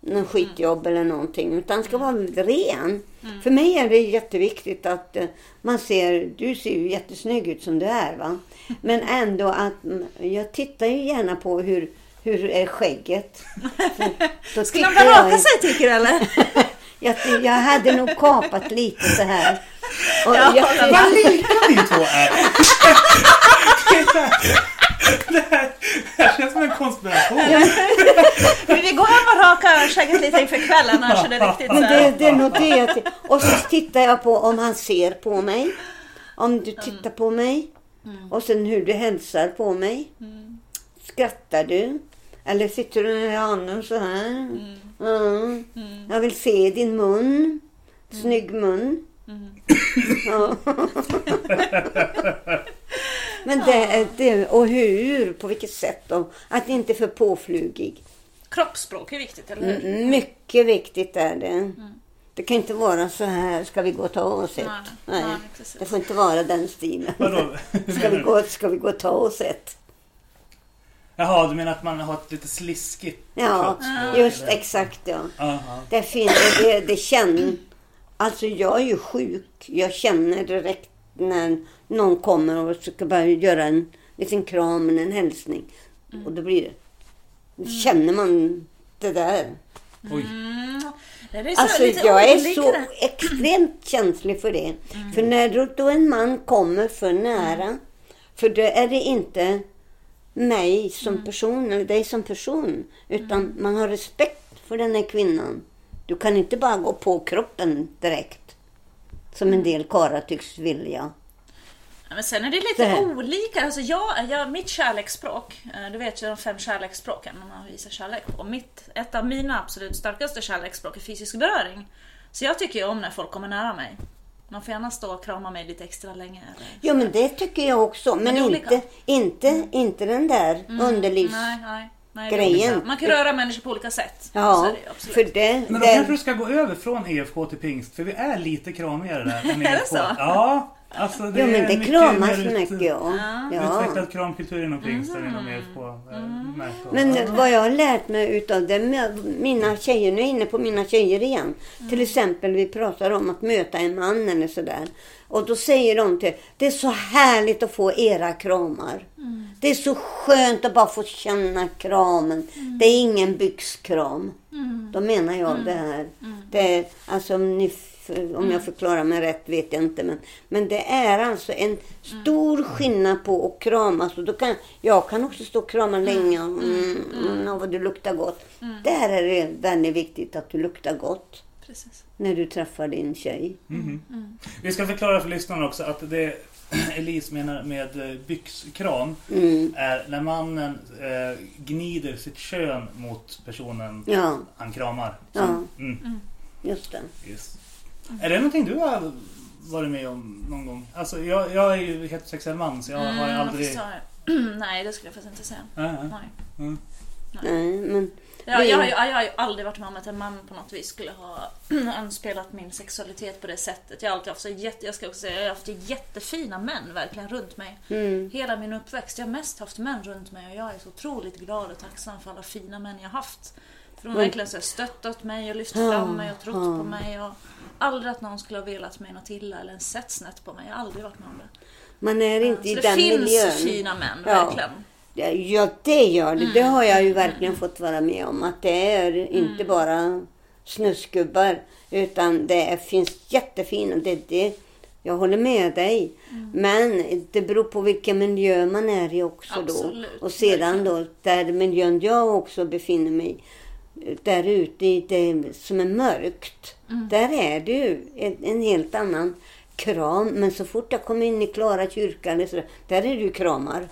någon skitjobb eller någonting. Utan han ska vara ren. För mig är det jätteviktigt att eh, man ser... Du ser ju jättesnygg ut som du är va. Men ändå att... mm, Jag tittar ju gärna på hur, hur är skägget. Så, Skulle jag raka sig tycker du eller? jag, jag hade nog kapat lite så här. Och Ja, jag, Vad lika ni två är! Det här, det här känns som en konspiration. Men vi går hem och rakar skägget lite inför kvällen annars är det riktigt så Men det, här. det är nog det Och så tittar jag på om han ser på mig. Om du tittar på mig. Och sen hur du hälsar på mig. Skrattar du? Eller sitter du med handen så här? Mm. Jag vill se din mun. Snygg mun. Ja. Men det, det, och hur, på vilket sätt då? Att inte är för påflugig. Kroppsspråk är viktigt, eller hur? Mm, Mycket viktigt är det. Det kan inte vara så här, ska vi gå och ta oss ett? Nej, Nej, nej, det får inte vara den stilen. Vadå? Ska vi, gå, ska vi gå och ta oss ett? Jaha, du menar att man har ett lite sliskigt Ja, kroppsspråk, just eller? exakt ja. Aha. Det, finns, det, det känner... Alltså jag är ju sjuk. Jag känner direkt när någon kommer och ska bara göra en liten kram eller en hälsning. Och då blir det... Då känner man det där. Oj. Mm. Det är så Alltså jag är så extremt känslig för det. För när då, då en man kommer för nära, för då är det inte mig som person eller dig som person, utan man har respekt för den här kvinnan. Du kan inte bara gå på kroppen direkt, som en del karlar tycks vilja. Ja, Men sen är det lite Det olika. Alltså jag, jag, mitt kärleksspråk, eh, du vet ju de fem kärleksspråken man visar kärlek på. Mitt, ett av mina absolut starkaste kärleksspråk är fysisk beröring. Så jag tycker ju om när folk kommer nära mig. Man får gärna stå och krama mig lite extra länge. Eller... Jo men det tycker jag också, men, det är olika. Mm. inte, inte, inte den där underlivs... Nej, nej. Nej Grejen. Man kan röra människor på olika sätt. Ja, det för det... Men då det kanske du ska gå över från EFK till pingst, för vi är lite kramigare där än Är det EFK. så? Ja, alltså det Jo men är det mycket kramas ut- mycket ja. ja. Utvecklad kramkultur inom pingst än inom EFK. eh, märkt av. Men vad jag har lärt mig utav det, mina tjejer, nu är jag inne på mina tjejer igen. Till exempel vi pratar om att möta en man eller sådär. Och då säger de till det är så härligt att få era kramar. Det är så skönt att bara få känna kramen. Det är ingen byxkram. Då menar jag det här. Det är, alltså, om, ni, om jag förklarar mig rätt vet jag inte. Men, men det är alltså en stor skillnad på att kramas. Och då kan, jag kan också stå och krama länge. och, Mm, mm, vad du luktar gott. Där är det väldigt viktigt att du luktar gott Precis. när du träffar din tjej. Vi ska förklara för lyssnarna också att det Elise menar med eh, byxkram Mm. är när mannen eh, gnider sitt kön mot personen Ja, han kramar. Ja. Mm, just det. yes. Är det någonting du har varit med om någon gång? Alltså jag, jag är ju heterosexuell man så jag har Mm, aldrig... så- Nej, det skulle jag faktiskt inte säga. Ja, ja. Nej. Nej, men Ja, jag, har ju, jag har ju aldrig varit med om att en man på något vis skulle ha anspelat min sexualitet på det sättet. Jag har alltid haft så jätte, jag ska också säga, jag har haft jättefina män verkligen runt mig. mm, Hela min uppväxt. Jag har mest haft män runt mig och jag är så otroligt glad och tacksam för alla fina män jag haft. För de har Men- verkligen så stöttat mig och lyft fram mig och trott på mig. Och aldrig att någon skulle ha velat mig något illa eller sett snett på mig. Jag har aldrig varit med om det. man är inte Så i det den finns miljön. fina män, Ja. verkligen. Ja, det gör det. Det Mm. har jag ju verkligen fått vara med om. Att det är inte bara snusgubbar. Utan det finns jättefina. Det, det, jag håller med dig. Men det beror på vilken miljö man är i också Absolut, då. Och sedan då, där miljön jag också befinner mig där ute i det som är mörkt. Där är det ju en, en helt annan kram. Men så fort jag kommer in i Klara kyrka, eller så, där är det ju kramar.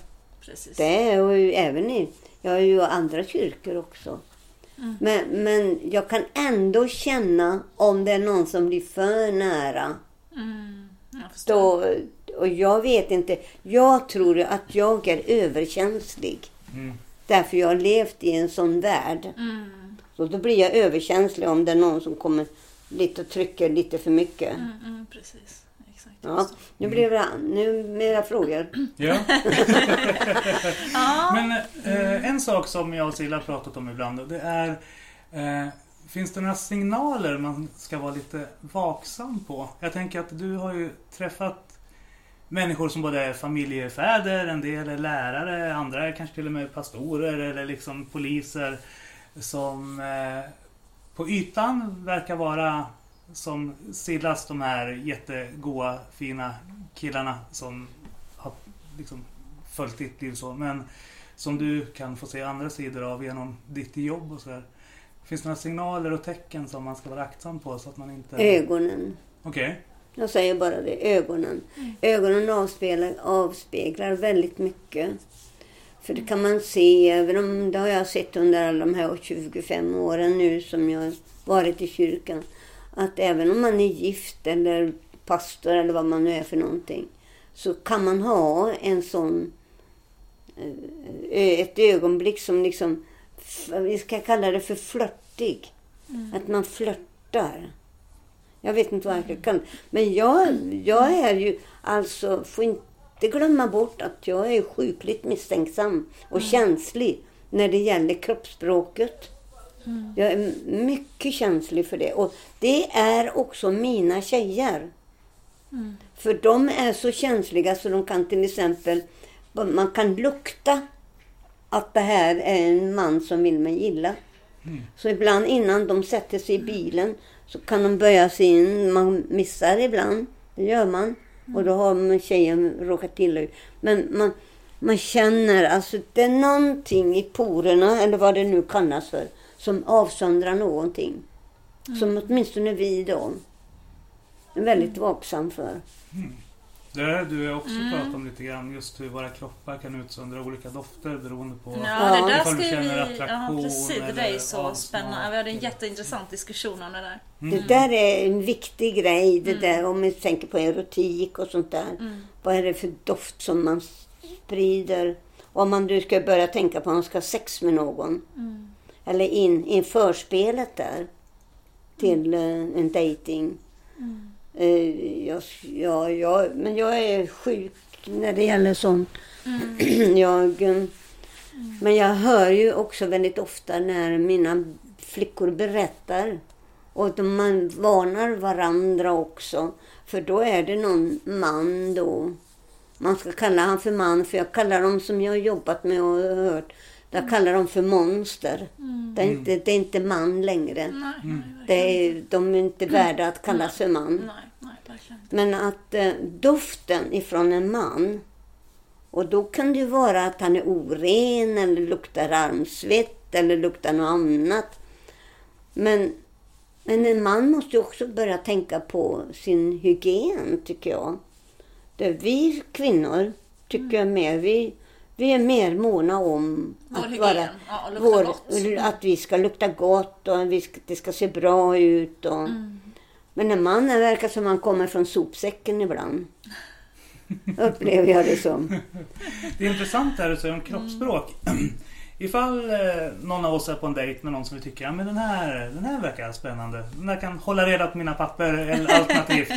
Precis. Det är ju även i, jag är ju andra kyrkor också. Men, men jag kan ändå känna om det är någon som blir för nära. Mm, jag. Då, och jag vet inte. Jag tror att jag är överkänslig. Därför jag har levt i en sån värld. Mm, Så då blir jag överkänslig om det är någon som kommer lite och trycker lite för mycket. mm, mm, precis. Ja, nu blir det nu mera frågor. Ja. Men eh, en sak som jag och Silla har pratat om ibland, det är eh, Finns det några signaler man ska vara lite vaksam på? Jag tänker att du har ju träffat människor som både är familjefäder, en del är lärare, andra är kanske till och med pastorer eller liksom poliser som eh, på ytan verkar vara som Sillas, de här jättegoa, fina killarna som har liksom följt ditt liv så. Men som du kan få se andra sidor av genom ditt jobb och sådär. Finns det några signaler och tecken som man ska vara aktsam på så att man inte... Ögonen. Okej. Jag säger bara det, ögonen. Ögonen avspeglar, avspeglar väldigt mycket. För det kan man se, även om det har jag sett under alla de här 25 åren nu som jag har varit i kyrkan. Att även om man är gift eller pastor eller vad man nu är för någonting. Så kan man ha en sån, eh, ett ögonblick som liksom, vi ska kalla det för flörtig. Att man flörtar. Jag vet inte vad jag kalla det. Men jag, jag är ju alltså, får inte glömma bort att jag är sjukligt misstänksam och känslig när det gäller kroppsspråket. Jag är mycket känslig för det. Och det är också mina tjejer. För de är så känsliga så de kan till exempel, man kan lukta att det här är en man som vill mig illa. Så ibland innan de sätter sig i bilen så kan de böja sig in. Man missar ibland, det gör man. Och då har man tjejen råkat illa ut. Men man, man känner, alltså det är någonting i porerna, eller vad det nu kallas för, som avsöndrar någonting. Som åtminstone vi då är väldigt vaksam för. Det har du har också pratat om lite grann, just hur våra kroppar kan utsöndra olika dofter beroende på Ja, det där ska du känner vi... Ja, attraktion precis. Det där är eller så avsmak spännande. Vi hade en jätteintressant diskussion om det där. Det där är en viktig grej, det där om vi tänker på erotik och sånt där. Vad är det för doft som man sprider? Om man nu ska börja tänka på att man ska ha sex med någon. Eller in i förspelet där. Till eh, en dating. Eh, jag, ja, jag, men jag är sjuk när det gäller sånt. jag, eh, men jag hör ju också väldigt ofta när mina flickor berättar. Och de, man varnar varandra också. För då är det någon man då. Man ska kalla han för man, för jag kallar dem som jag har jobbat med och hört. Jag kallar dem för monster. Det, är inte, det är inte man längre. Nej, nej, Det är, de är inte värda att kallas för man. nej, nej, verkligen. Men att eh, doften ifrån en man. Och då kan det ju vara att han är oren eller luktar armsvett eller luktar något annat. Men, men en man måste ju också börja tänka på sin hygien tycker jag. Det vi kvinnor tycker jag mer, vi, vi är mer måna om Vår att, vara, ja, gott. att vi ska lukta gott och vi ska, det ska se bra ut. Och, Mm. Men en man det verkar som han kommer från sopsäcken ibland. Upplever jag det som. Det är intressant det här du säger om kroppsspråk. Ifall eh, någon av oss är på en dejt med någon som vi tycker ja, men den, här, den här verkar spännande. Den här kan hålla reda på mina papper eller alternativt.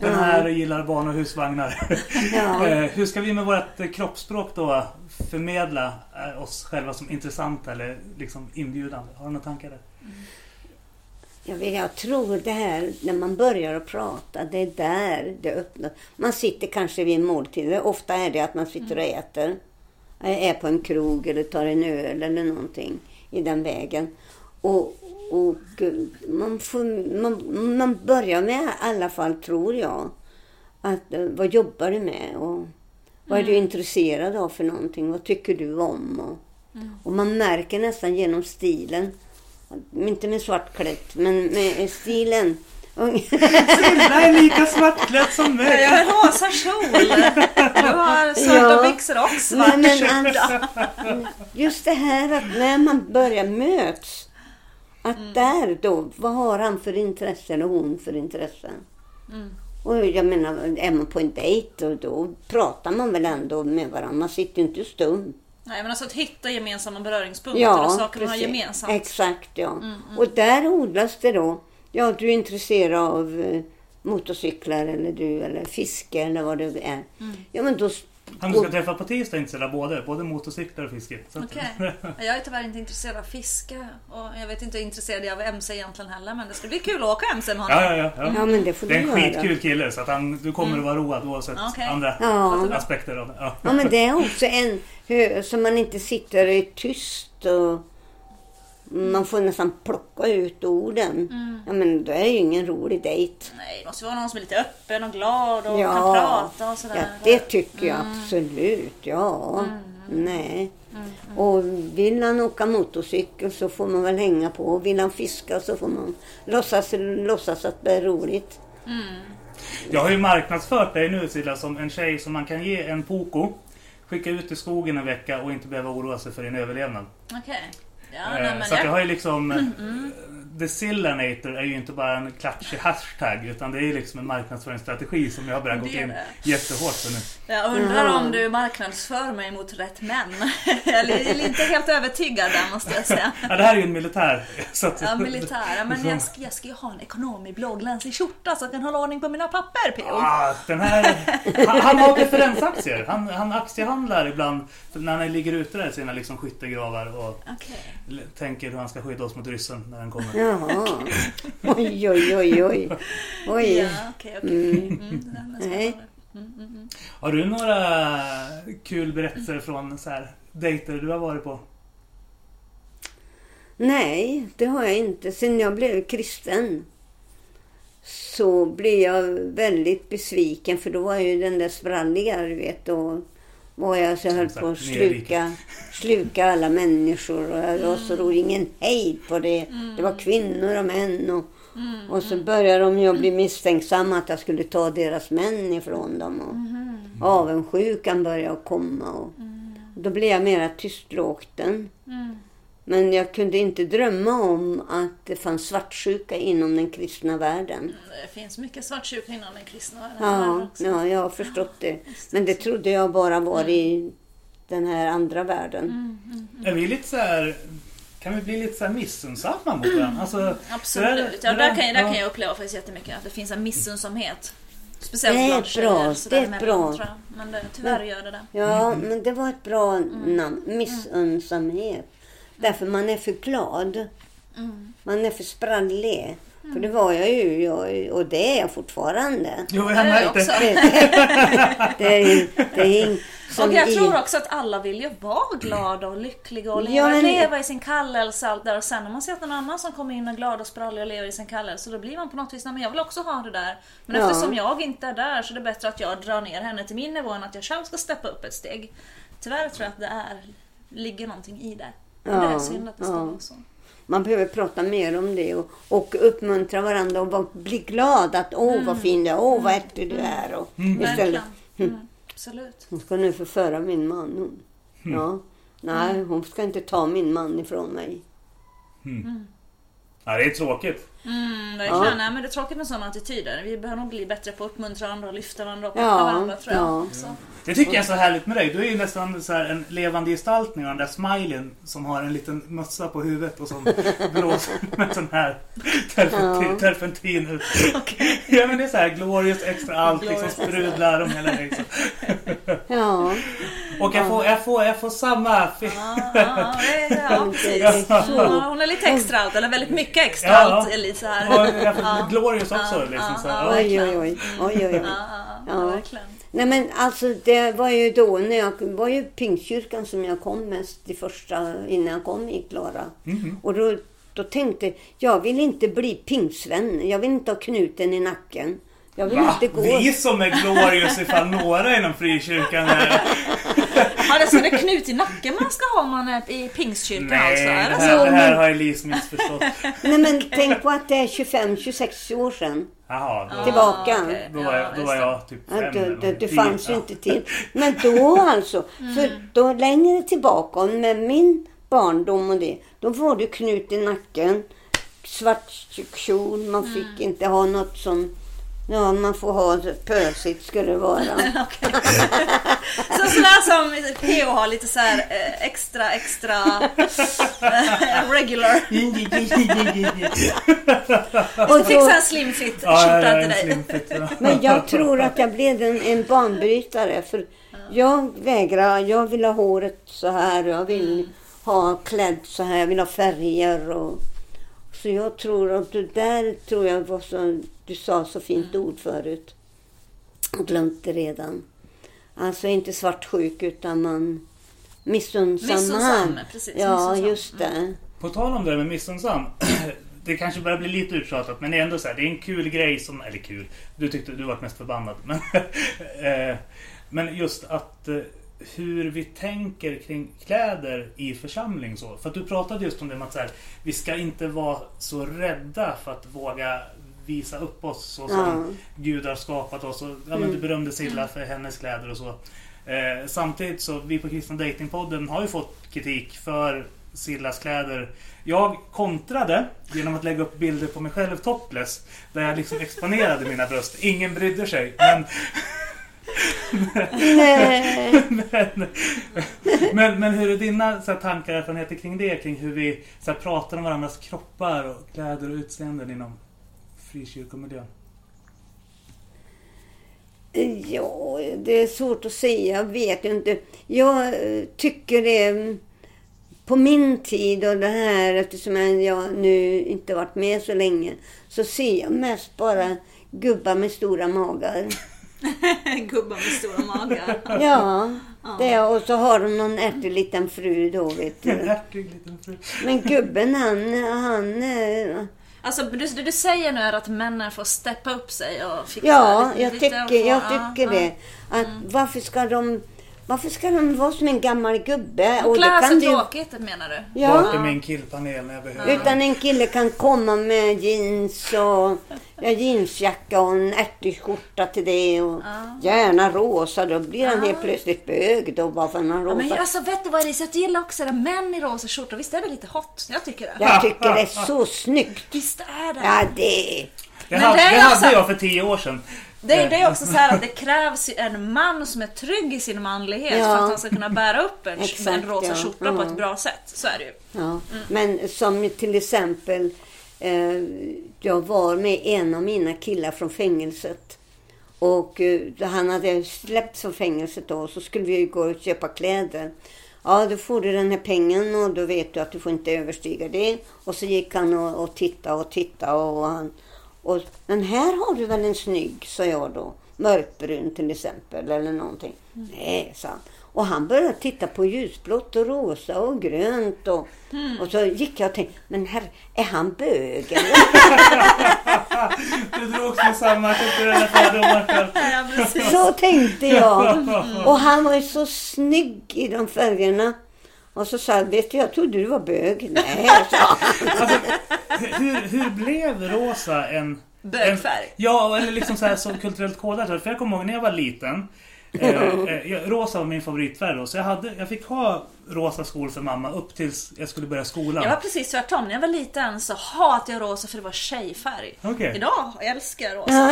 Den här gillar barn och husvagnar. Ja. Eh, Hur ska vi med vårt eh, kroppsspråk då förmedla oss själva som intressanta eller liksom inbjudande? Har du några tankar där? Jag, jag tror det här när man börjar att prata, det är där det öppnar. Man sitter kanske vid en måltid. Ofta är det att man sitter och äter. Är på en krog eller tar en öl eller någonting i den vägen. Och, Och eh, man, får, man, man börjar med i alla fall, tror jag, att eh, vad jobbar du med? Och vad är du intresserad av för någonting? Vad tycker du om? Och, och man märker nästan genom stilen, inte med svartklätt, men med stilen. Silla är lika svartklädd som Jag mig. har rosa kjol. Du har svarta Ja. byxor och svart men skjorta. Just det här att när man börjar möts, att där då, vad har han för intressen och hon för intressen? Och jag menar, är man på en dejt och då pratar man väl ändå med varandra, man sitter ju inte stum. Nej men alltså att hitta gemensamma beröringspunkter och saker man har precis. gemensamt. Mm, Exakt, ja. Och där odlas det då. Ja, du är intresserad av eh, motorcyklar eller du eller fiske eller vad det är. Mm. Ja, men då... Han ska träffa på tisdag är intresserad av både, både motorcyklar och fiske. Okej. Jag är tyvärr inte intresserad av fiske och jag vet inte hur intresserad jag är av MC egentligen heller men det ska bli kul att åka MC med honom. Ja, ja, ja. ja. Men det får Det är du en göra. skitkul kille så att han, du kommer att vara road oavsett Okej. andra Ja. aspekter av det. Ja. Ja, men det är också en så man inte sitter tyst och man får nästan plocka ut orden. Mm. Ja, men då är det ju ingen rolig dejt. Nej, det måste vara någon som är lite öppen och glad och Ja. kan prata och sådär. Ja, det tycker jag Mm. absolut. Ja, nej. Och vill han åka motorcykel så får man väl hänga på. Vill han fiska så får man låtsas, låtsas att det är roligt. Jag har ju marknadsfört dig nu Silla som en tjej som man kan ge en poko, skicka ut i skogen en vecka och inte behöva oroa sig för din överlevnad. Okej. Ja, Eh, nej, så att jag jag... har ju liksom... eh, The Sillanator är ju inte bara en klatschig hashtag utan det är ju liksom en marknadsföringsstrategi som jag har börjat är in det. jättehårt för nu. jag undrar Ja. om du marknadsför mig mot rätt män. jag är inte helt övertygad där måste jag säga. Ja, det här är ju en militär. Att, Ja, militära. Men jag ska, jag ska ju ha en ekonom i blåglänsig skjorta så jag kan hålla ordning på mina papper, P.O. Ah, den här, han, han har preferensaktier. Han, han aktiehandlar ibland när han ligger ute där i sina liksom skyttegravar och Okej. Tänker hur han ska skydda oss mot ryssen när den kommer. Jaha. Oj, oj, oj, oj. Oj. Ja, okej, okej. Mm, det är nästan Nej. spännande. Har du några kul berättelser från så här, dejter du har varit på? Nej, det har jag inte. Sen jag blev kristen så blev jag väldigt besviken för då var jag ju den där spralliga, du vet. Då var jag så jag höll sagt, på att sluka, sluka alla människor och jag var så rolig. Ingen hejd på det. Det var kvinnor och män och, och så började de ju bli misstänksamma att jag skulle ta deras män ifrån dem. Och avundsjukan började komma. Och, Då blev jag mera tystlåten. Men jag kunde inte drömma om att det fanns svartsjuka inom den kristna världen. Det finns mycket svartsjuka inom den kristna världen Ja, också. ja, jag har förstått det. Men det trodde jag bara var i den här andra världen. Är vi lite så här, kan vi bli lite så här missunnsamma mot varandra? Alltså, Absolut. det ja, där, kan, jag- där ja. kan jag uppleva faktiskt jättemycket. Att det finns en missunnsamhet. Speciellt Det är bland bra, det är emellan, bra. Tror jag. Men det, tyvärr gör det det. Ja, men det var ett bra namn. Missunnsamhet. Därför man är för glad. Man är för sprallig. För det var jag ju, jag, och det är jag fortfarande. Jo, jag Det är jag märkte. Det är, det är Och jag i- tror också att alla vill ju vara glada och lyckliga och leva, Ja, men- leva i sin kallelse allt där. Och sen när man ser att någon annan som kommer in och är glad och sprallig och lever i sin kallelse, då blir man på något vis, men jag vill också ha det där. Men Ja. eftersom jag inte är där så är det bättre att jag drar ner henne till min nivå än att jag själv ska steppa upp ett steg. Tyvärr tror jag att det är, ligger någonting i det. Men det är Ja, synd att det ska ja. vara så. Man behöver prata mer om det och, och uppmuntra varandra och bli glad att åh vad fin du är, åh vad äcklig du är. Och istället, Verkligen. Mm, absolut. hon ska nu förföra min man. Hon. Ja. Nej, hon ska inte ta min man ifrån mig. Ja, det är tråkigt. Mm, verkligen. Ja. Nej, men det är tråkigt med sådana attityder. Vi behöver nog bli bättre på att uppmuntra varandra och lyfta varandra och peppa Ja, varandra tror jag. ja. Det tycker jag är så härligt med dig. Du är ju nästan så här en levande gestaltning av den där smileyn som har en liten mössa på huvudet och som blåser med sån här terpentin. Ja. terpentin ut. Ja men det är så här glorious extra allt liksom Glorious extra. sprudlar om hela dig. liksom. Ja, Och jag får, jag får, jag får samma... Ja, ja, ja, Ja, hon är lite extra allt, eller väldigt mycket extra Ja. allt. Så här. Och jag får Ja. glorious också. Ja, liksom, så, ja, ja. oj, oj, oj. oj, oj, oj. Ja, ja, ja, Ja. verkligen. Nej men alltså det var ju då när jag det var ju Pingstkyrkan som jag kom mest i första innan jag kom i Klara. Och då då tänkte jag, jag vill inte bli pingsvän. Jag vill inte ha knuten i nacken. Jag vill Va? inte gå... Vi som är glorious ifall några inom frikyrkan är... Ja, det så det knut i nacken man ska ha om man är i pingstkyrkan Nej, alltså? det Är det här, så? det här har Elise missförstått. Nej men tänk på att det är 25-26 år sedan. Jaha, då, Tillbaka. Ah, okej. då, var jag, Ja, då var det. jag typ fem Ja, du någonting. fanns ju inte till. Men då alltså, för då längre tillbaka med min barndom och det, då var det knut i nacken, svart kjol, man fick inte ha något som, ja man får ha pösigt skulle det vara. Så sådär som PO har lite så här eh, extra, extra eh, regular. Och Fixa en slimfit Ja, ja, ja, till dig. slim fit, men jag tror att jag blev en, en banbrytare för jag vägrar, jag vill ha håret så här, jag vill ha klädd så här, jag vill ha färger och så jag tror att det där tror jag var så, du sa så fint ord förut. Jag glömt det redan. Alltså inte svartsjuk utan man missunnsam. Missunnsam, precis, Ja, missunnsam. just det. På tal om det med missunnsam. Det kanske börjar bli lite uttjatat men det är ändå så här, det är en kul grej som, eller kul, du tyckte du var mest förbannad. Men, eh, men just att eh, hur vi tänker kring kläder i församling så. För att du pratade just om det med att här, vi ska inte vara så rädda för att våga visa upp oss så som Ja. Gud har skapat oss. Och, ja, men du berömde Silla för hennes kläder och så. Eh, samtidigt så, vi på Kristna Datingpodden har ju fått kritik för Sillas kläder. Jag kontrade genom att lägga upp bilder på mig själv topless. Där jag liksom exponerade mina bröst. Ingen brydde sig. Men, Nej. men, men, men hur är dina så här, tankar och erfarenheter kring det? Kring hur vi så här, pratar om varandras kroppar och kläder och utseenden inom frikyrkomiljön? Ja, det är svårt att säga. Jag vet inte. Jag eh, tycker det... Mm, på min tid och det här, eftersom jag nu inte varit med så länge, så ser jag mest bara gubbar med stora magar. Gubbar med stora magar. Ja, det, och så har de någon ärtig liten fru då, vet En du. ärtig liten fru. Men gubben han, han... eh, Alltså du- det du säger nu är att männen får steppa upp sig och fixa Ja, lite, jag lite tycker, jag ja, tycker ja. det. Att varför ska de... Varför ska de vara som en gammal gubbe? Och Klä sig du- tråkigt menar du? Ja. Bak i min killpanel när jag behöver. Utan en kille kan komma med jeans och ja, jeansjacka och en ärtig skjorta till det. Och Gärna rosa, då blir han helt plötsligt bög då bara för att han har Ja, men rosa. alltså vet du vad Elise, jag gillar också det. Män i rosa skjortor, visst är det lite hot? Jag tycker det. Jag tycker det är så snyggt. Visst är det. Ja, det... Det Men hade, det är det hade alltså- jag för tio år sedan. Det, det är också så här att det krävs en man som är trygg i sin manlighet Ja. för att han ska kunna bära upp en, Exakt, en rosa ja. skjorta på ett bra sätt. Så är det ju. Ja. Men som till exempel, eh, jag var med en av mina killar från fängelset. Och eh, han hade släppts från fängelset då, så skulle vi gå och köpa kläder. Ja, då får du den här pengen och då vet du att du får inte överstiga det. Och så gick han och, och tittade och tittade och han... Och, men här har du väl en snygg, sa jag då. Mörkbrun till exempel eller någonting. Nej, sa han. Och han började titta på ljusblått och rosa och grönt. Och, och så gick jag och tänkte, men herre, är han bög eller? Du drogs med samma kulturella fördomar själv. Så tänkte jag. Och han var ju så snygg i de färgerna. Och så sa jag, vet du, jag trodde du var bög. Nej, sa han. Alltså, hur, hur blev rosa en... Bögfärg. En, ja, eller liksom så här så kulturellt kodat. För jag kommer ihåg när jag var liten. Eh, eh, jag- rosa var min favoritfärg då. Så jag, hade, jag fick ha rosa skor för mamma upp tills jag skulle börja skolan. Jag var precis tvärtom. När jag var liten så hatade jag rosa för det var tjejfärg. Okej. Idag älskar jag rosa.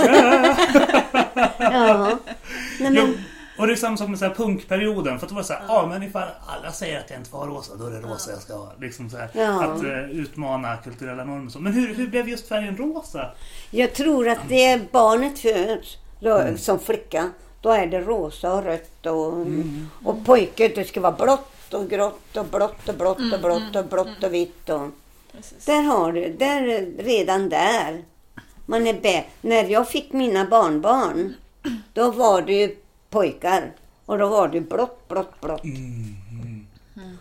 Ja. Nej, men, är samma sak med så här punkperioden. För att det var så här, ja men ifall alla säger att jag inte får ha rosa, då är det rosa jag ska ha. Liksom så här, Ja. Att eh, utmana kulturella normer så. Men hur, hur blev just färgen rosa? jag tror att det är barnet föds då, som flicka. Då är det rosa och rött och, och pojke det ska vara blått och grått och blått och blått och blått och blått och vitt. Och, Precis. Där har du, där, redan där. Man är bä- När jag fick mina barnbarn, då var det ju pojkar. Och då var det blått, blått, blått.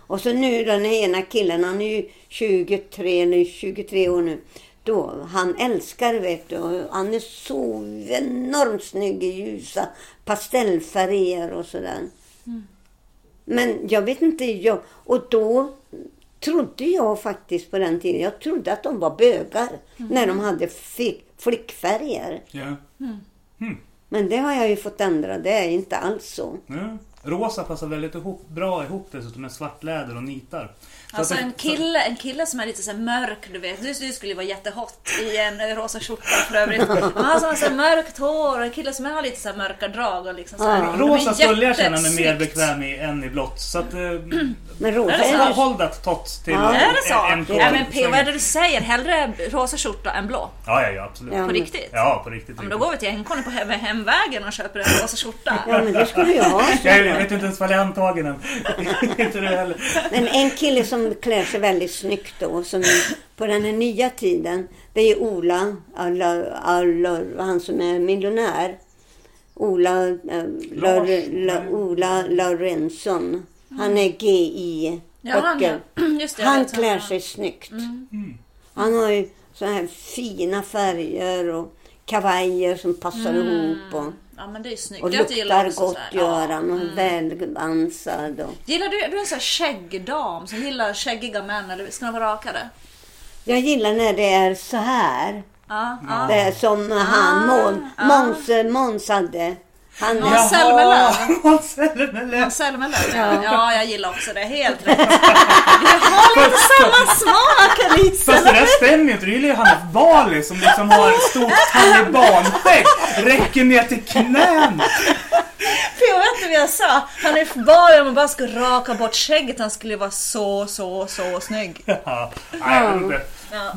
Och så nu den ena killen, han är ju 23 eller 23 år nu. Då, han älskar vet du. och Han är så enormt snygg i ljusa pastellfärger och sådär. Men jag vet inte, jag, och då trodde jag faktiskt på den tiden, jag trodde att de var bögar när de hade fi- flickfärger. Ja. Men det har jag ju fått ändra, det är inte alls så. Ja. Rosa passar väldigt ihop, bra ihop dessutom med svart läder och nitar. Så Alltså en kille, en kille som är lite så här mörk, du vet. Du, du skulle ju vara jättehot i en rosa skjorta för övrigt. Men han har sån så här mörkt hår och en kille som har lite så här mörka drag och liksom så här. Rosa skulle jag känna mig mer bekväm i än i blått. Så att... Eh, Men rosa Är det så? tots till Ja. Är det så? en, en ja men P, vad är det du säger? Hellre rosa skjorta än blå? Ja, ja, ja, absolut. Ja, Ja, På men- riktigt? på riktigt. Ja, men då går vi till NK på hem- hemvägen och köper en rosa skjorta. Ja, men det skulle jag ha. Jag, jag vet inte ens vad jag är antagen än. inte du heller. Men en kille som klär sig väldigt snyggt då, som på den här nya tiden, det är Ola, alla, alla, han som är miljonär. Ola, eh, Lars, Lar, La, nej. Ola Laurensson. Han är GI Ja, han, just det, Han klär sig snyggt. Han har ju så här fina färger och kavajer som passar ihop. Och, Ja men det är snyggt. och Jag gillar luktar gott gör han och välansad. Och. Gillar du, du är en sån här skäggdam som gillar skäggiga män eller ska de vara rakade? Jag gillar när det är så här. Ja, ja. Det är som han, Måns, Måns, Måns hade. Han, Måns Zelmerlöw. Måns Zelmerlöw. Ja. ja, jag gillar också det. Helt rätt. Vi har lite samma smak Alice. Fast det där stämmer ju inte. Du gillar ju Hanif Bali som liksom har ett stort talibanskägg. Räcker ner till knän. Jag vet inte vad jag sa. Han är bara om man bara skulle raka bort skägget. Han skulle vara så, så, så snygg. Ja, nej, jag vet inte. Nej,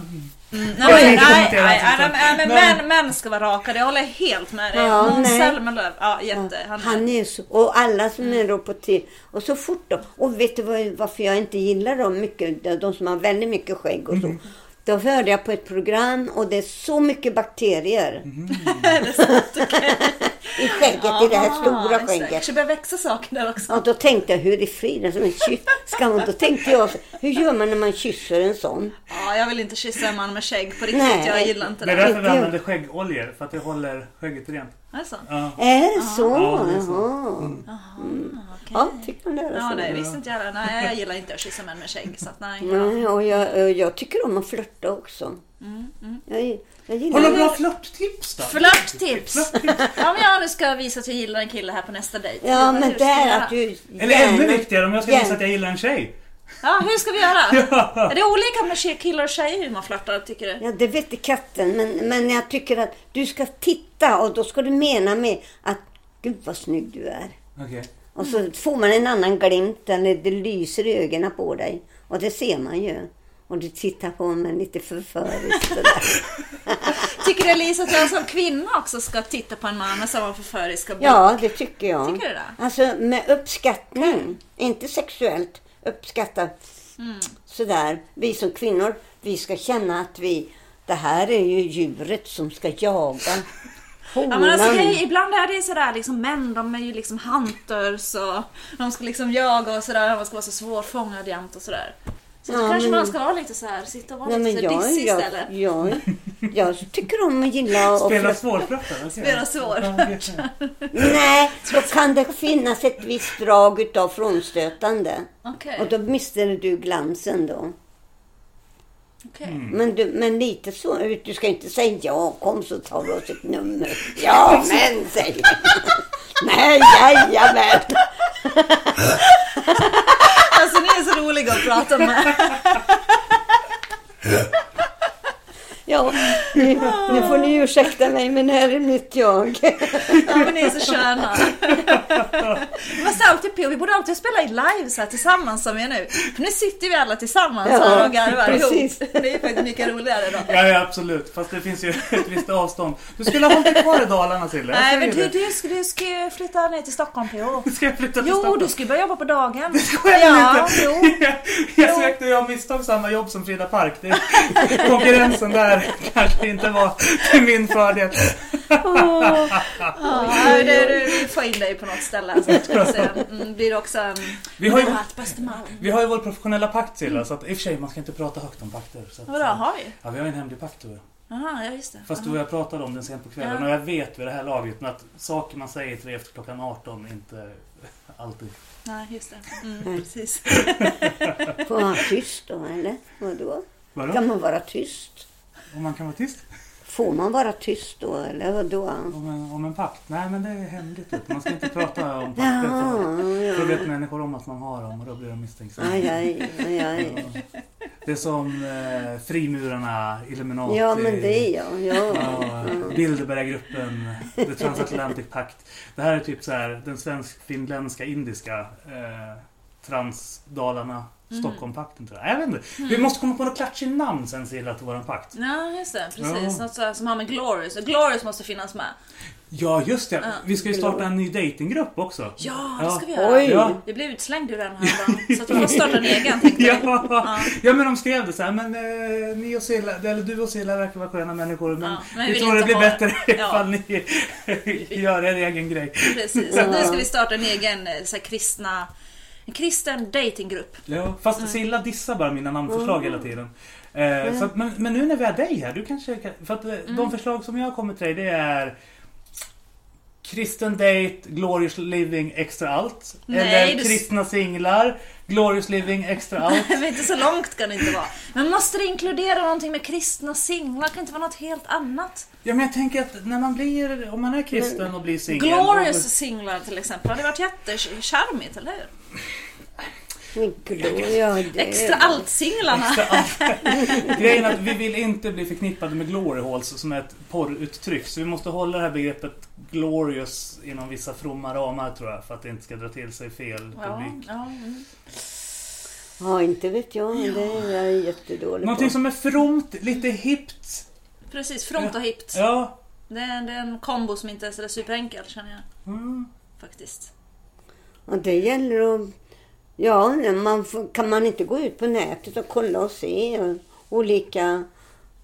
Jag nej, nej, nej, nej, inställning. men män, män ska vara rakade. Jag håller helt med dig. Ja, Måns. Zelmerlöw. Ja, jätte. Han, han är så, och alla som är då på till Och så fort då. Och vet du vad, varför jag inte gillar dem mycket? De- De som har väldigt mycket skägg och så. Då hörde jag på ett program och det är så mycket bakterier. I skägget, i det här stora det. skägget. kanske börjar växa saker där också. Och då tänkte jag, hur i friden som en kyss ska man? Då tänkte jag, hur gör man när man kysser en sån? Ja, jag vill inte kyssa en man med skägg på riktigt. Nej. Jag gillar inte Det är det. därför vi använder skäggoljor. För att det håller skägget rent. Är det så? Ja. Är det så? Ja, det är så. Jaha. Mm. Ja, tycker du det? Ja, så? nej, visste inte jag det. Nej, jag gillar inte att kyssa män med skägg. Så att, nej. Nej, och jag, jag tycker om att flörta också. Jag, jag gillar Har du bra flörttips då? Flörttips! Ja, men jag nu ska visa att jag gillar en kille här på nästa dejt. Ja, men det är att du Eller ännu viktigare om jag ska visa att jag gillar en tjej. Ja, hur ska vi göra? Är det olika med killar och tjejer hur man flörtar, tycker du? Ja, det vet i katten. Men, men jag tycker att du ska titta och då ska du mena med att Gud vad snygg du är. Okej. Och så får man en annan glimt eller det lyser i ögonen på dig. Och det ser man ju. Och du tittar på mig lite förföriskt. Tycker du Elisa att jag som kvinna också ska titta på en man med samma förföriska blick? Ja, det tycker jag. Tycker du det? Alltså med uppskattning. Inte sexuellt. Uppskatta Mm. sådär. Vi som kvinnor, vi ska känna att vi... Det här är ju djuret som ska jaga. Honan. Ja, men alltså, hej, ibland är det sådär liksom män, de är ju liksom hunters och de ska liksom jaga och sådär, man ska vara så svårfångad jämt och sådär. Så då Ja, kanske men- man ska vara lite så här, sitta och vara Nej, lite så jag, dissig jag, istället. jag, jag tycker om att gilla att Spela flörta. svårflörtad? Spela svår. Ja, okej. Nej, då kan det finnas ett visst drag utav frånstötande. Okej, Och då mister du glansen då. okej. Men, du, men lite så, du ska inte säga ja, kom så tar vi oss ett nummer. Ja, men säger. Nej, jajamän. Roliga att prata med. Ja, nu, nu får ni ursäkta mig, men här är mitt jag. Ja men ni är så sköna. Vi måste alltid på, vi borde alltid spela i live så här tillsammans som vi är nu. För nu sitter vi alla tillsammans Ja, här och garvar precis. ihop. Det är faktiskt mycket roligare då. Ja, ja, absolut. Fast det finns ju ett visst avstånd. Du skulle ha hållit dig kvar i Dalarna, Sille. Jag Nej men du, det. du, ska, du ska flytta ner till Stockholm PO. Ska jag flytta till Jo, Stockholm? du ska börja jobba på daghem. Skojar Ja, inte? jo. Jag, jag sökte ju av misstag samma jobb som Frida Park. Det, konkurrensen där kanske inte var till min fördel. Ja, det, det, vi får in dig på något ställe. Så ska vi se. Mm, blir det också en Vi har ju-? Vi har ju vår professionella pakt Silla, så att i och för sig man ska inte prata högt om pakter. Så att, Vadå, har vi? Ja, vi har en hemlig pakt och jag. Jaha, ja just det. Fast du och jag pratade om den sent på kvällen Ja. och jag vet vid det här laget att saker man säger till efter klockan 18 inte alltid... Nej, just det. Mm, precis. Får man vara tyst då eller? Vadå? Vadå? Kan man vara tyst? Om man kan vara tyst? Får man vara tyst då eller vadå? Om en, om en pakt? Nej men det är hemligt. du. Man ska inte prata om pakter. Då vet människor om att man har dem och då blir de misstänksamma. Aj, aj, aj, aj. Det är som eh, frimurarna, Illuminati. Ja, men det är jag. Ja. Ja, Bilderberggruppen, The Transatlantic Pact. Det här är typ så här den svensk-finländska, indiska eh, Transdalarna, Stockholmpakten tror jag. Jag vet inte. Vi måste komma på något klatschigt namn sen Silla till våran pakt. Ja, just det. Precis. Ja. Något så, som har med Glorious. Och Glorious måste finnas med. Ja, just det. Ja. Vi ska ju starta en ny datinggrupp också. Ja, Ja. det ska vi göra. Oj. Ja. Vi blev utslängd ur den här dagen. Så att vi får starta en egen tänkte. Ja. ja, men de skrev det så här, men eh, ni och Silla, eller du och Silla verkar vara sköna människor, men, Ja, men vi vi tror det blir ha- bättre Ja. ifall ni gör er egen grej. Precis. Så nu ska vi starta en egen eh, så här, kristna... En kristen datinggrupp. Ja, fast Silla dissar bara mina namnförslag hela tiden. Eh, så att, men, men nu när vi har dig här, du kanske kan, För att eh, de förslag som jag har kommit till dig, det är Kristen Date, Glorious Living, Extra Allt. Nej, eller du- Kristna Singlar, Glorious Living, Extra Allt. Men inte så långt kan det inte vara. Men måste det inkludera någonting med kristna singlar? Kan det inte vara något helt annat? Ja, men jag tänker att när man blir, om man är kristen och blir singel. Glorious singlar till exempel. hade varit jättecharmigt, eller hur? Men Gloria, det... Extra allt-singlarna. Grejen är att vi vill inte bli förknippade med glory holes som är ett porruttryck. Så vi måste hålla det här begreppet glorious inom vissa fromma ramar tror jag. För att det inte ska dra till sig fel Ja, publik. ja, mm. Ja, inte vet jag. Det är jag jättedålig Någonting på. som är fromt, lite hippt. Precis, fromt och hippt. Ja. Det, är, det är en kombo som inte är sådär superenkel känner jag. Mm. Faktiskt. Och det gäller att... Ja, man får, kan man inte gå ut på nätet och kolla och se och, olika...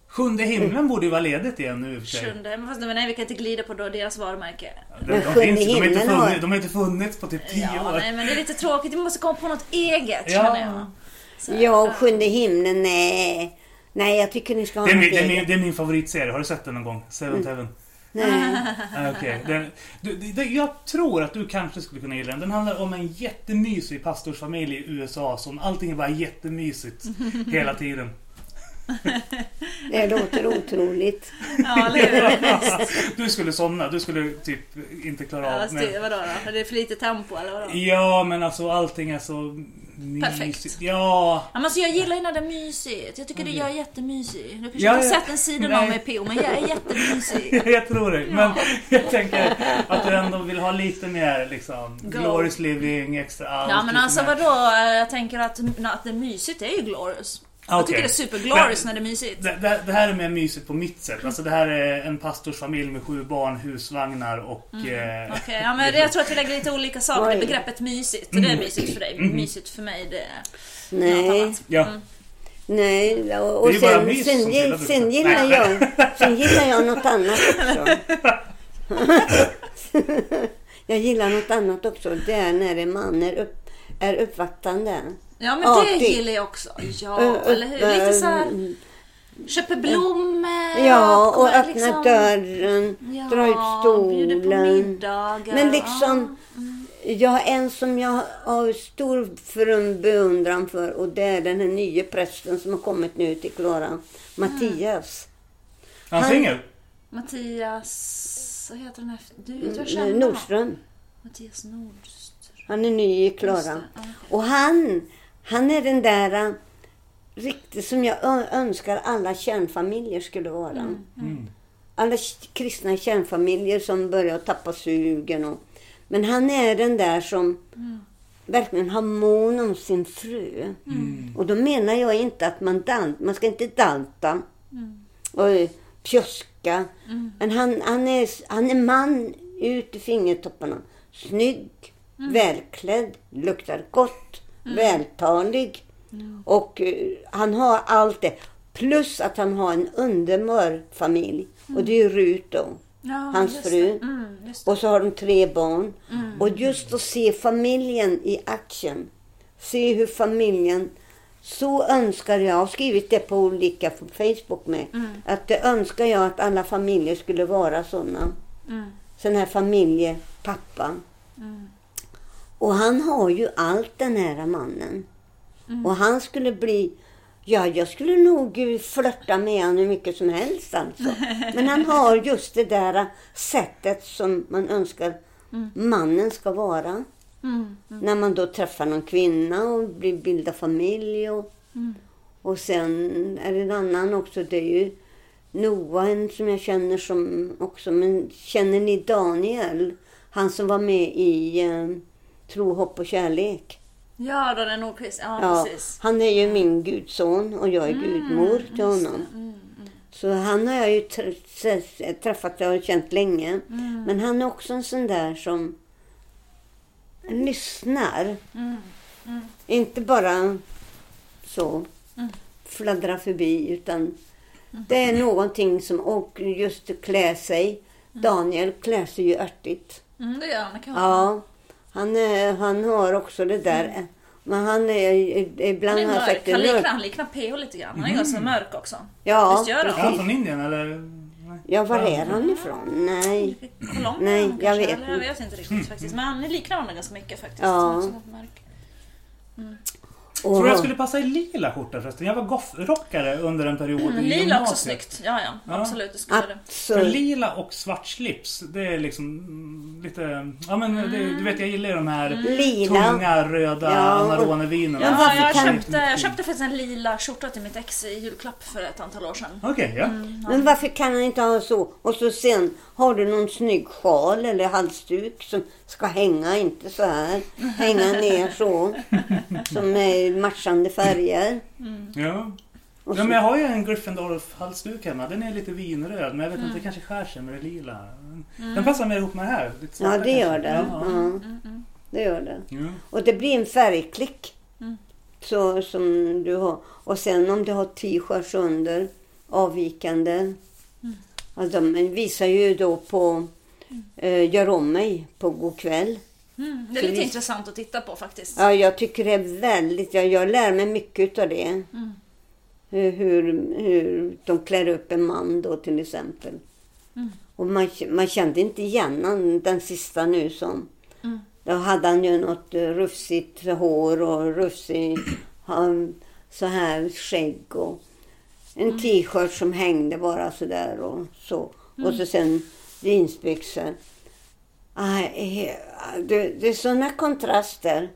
Sjunde himlen borde ju vara ledigt igen nu i och för sig. Sjunde, men fast nej, vi kan inte glida på då deras varumärke. De, de, sjunde finns, de, har inte funnits, de har inte funnits på typ tio Ja, år. nej, men det är lite tråkigt. Vi måste komma på något eget Ja. känner jag. Så Ja, och Sjunde himlen, nej. Nej, jag tycker ni ska ha Det är, min, det, är min, det är min favoritserie. Har du sett den någon gång? Seventh Heaven? Nej. Okej. Den- du- det- Jag tror att du kanske skulle kunna gilla den. Den handlar om en jättemysig pastorsfamilj i USA som allting är bara jättemysigt hela tiden. Det låter otroligt. Ja, eller hur? Du skulle somna. Du skulle typ inte klara Ja, av styr, med... vadå då? Är det för lite tempo eller vadå? Ja, men alltså allting är så. Perfekt. Ja. Ja, men alltså, jag gillar ju när det är mysigt. Jag tycker det jag är jättemysig. Du kanske Ja, inte har sett en sidan Nej. av mig PO, men jag är jättemysig. Jag tror det. Men jag tänker att du ändå vill ha lite mer liksom... Go. Glorious living, extra allt. Ja men alltså mer- vadå? Jag tänker att, att det är mysigt det är ju glorious. Jag tycker det är superglorious när det är mysigt. Det, det, det här är mer mysigt på mitt sätt. Alltså det här är en pastorsfamilj med sju barn, husvagnar och... Eh, Mm. Okej, ja, men jag tror att vi lägger lite olika saker i begreppet mysigt. Det är mysigt för dig. Mysigt för mig det är något Nej, annat. ja. nej. Och, och sen, sen, gill- sen, gillar jag, sen gillar jag något annat också. jag gillar något annat också. Det är när en man är, upp, är uppvaktande. Ja men det Artig. gillar jag också. Ja, eller hur? Lite så här, Mm. köper blommor. Ja, och kommer öppna liksom- dörren, Ja, dra ut bjuder på stolen. middagar. Men liksom, jag har en som jag har stor beundran för och det är den här nya prästen som har kommit nu till Klara, Mattias. Han Han- singel? Mattias, vad heter den efter? Du, har Mm, känt honom? Nordström. Mattias Nordström. Han är ny i Klara. det. Och han, han är den där äh, riktigt som jag önskar alla kärnfamiljer skulle vara. Mm. Alla k- kristna kärnfamiljer som börjar tappa sugen. Och, men han är den där som verkligen har mån om sin fru. Och då menar jag inte att man dan- man ska inte danta och eh, pjuska. Men han, han, är, han är man ut i fingertopparna. Snygg, välklädd, luktar gott, vältalig. Och eh, han har allt det. Plus att han har en underbar familj. Och det är ju Rut då. Ja, hans fru. Mm. Och så har de tre barn. Och just att se familjen i action. Se hur familjen... Så önskar jag, jag har skrivit det på olika på Facebook med. Att det önskar jag att alla familjer skulle vara sådana. Mm. Sån här familjepappa. Och han har ju allt den här mannen. Och han skulle bli... Ja, jag skulle nog flörta med honom hur mycket som helst alltså. Men han har just det där sättet som man önskar mannen ska vara. Mm. När man då träffar någon kvinna och blir, bildar familj. Och, och sen är det en annan också. Det är ju Noah en som jag känner som också. Men känner ni Daniel? Han som var med i eh, Tro, hopp och kärlek. Ja, Daniel Nordqvist. Ja, Ja, precis. han är ju min gudson och jag är gudmor till honom. Så han har jag ju tr- tr- träffat och känt länge. Men han är också en sån där som lyssnar. Inte bara så fladdra förbi utan det är någonting som, och just att klä sig. Daniel klär sig ju örtigt. Mm, det gör han. Det kan. Ja, han, är, han har också det där. Men han är ibland Han är har jag sagt mörk. det Han liknar, mörk. han liknar PH lite grann. Han är ganska mörk också. Ja, Visst gör Är han? han från Indien eller? Nej. Ja, var är han ifrån? Nej. Colombia Nej, han jag kanske, vet eller Jag inte. vet inte riktigt faktiskt. Men han liknar honom ganska mycket faktiskt. Ja. Han Tror du jag skulle passa i lila skjorta förresten? Jag var goth-rockare under en period Mm, i lila gymnasiet. också snyggt. Ja, ja. Ja. Absolut, det skulle det. För absolut. lila och svart slips, det är liksom mm, lite... Ja men det, du vet jag gillar ju de här Lila. tunga röda Ja. Amarone-vinerna. Men Ja, jag kan- köpte, jag köpte faktiskt en lila skjorta till mitt ex i julklapp för ett antal år sedan. Okej, ja. Men varför kan han inte ha så? Och så sen har du någon snygg sjal eller halsduk som ska hänga, inte så här. Hänga ner så. Som är matchande färger. ja. Och Ja, så, men jag har ju en Gryffindor-halsduk hemma. Den är lite vinröd, men jag vet inte, det kanske skär sig med det lila. Den passar mer ihop med det här. Lite ja, det gör det. Ja, Ja, det gör det. ja. Och det blir en färgklick. Så som du har. Och sen om du har t-shirts under, avvikande. Ja, de visar ju då på eh, Gör om mig på God kväll. Mm, det är lite vi- intressant att titta på faktiskt. Ja, jag tycker det är väldigt, jag, jag lär mig mycket av det. Hur, hur, hur de klär upp en man då till exempel. Och man, man kände inte igen han, den sista nu som. Då hade han ju något eh, rufsigt hår och rufsig han, så här skägg och en t-shirt som hängde bara sådär och så. Och så sen jeansbyxor. Ah, det, det är sådana kontraster.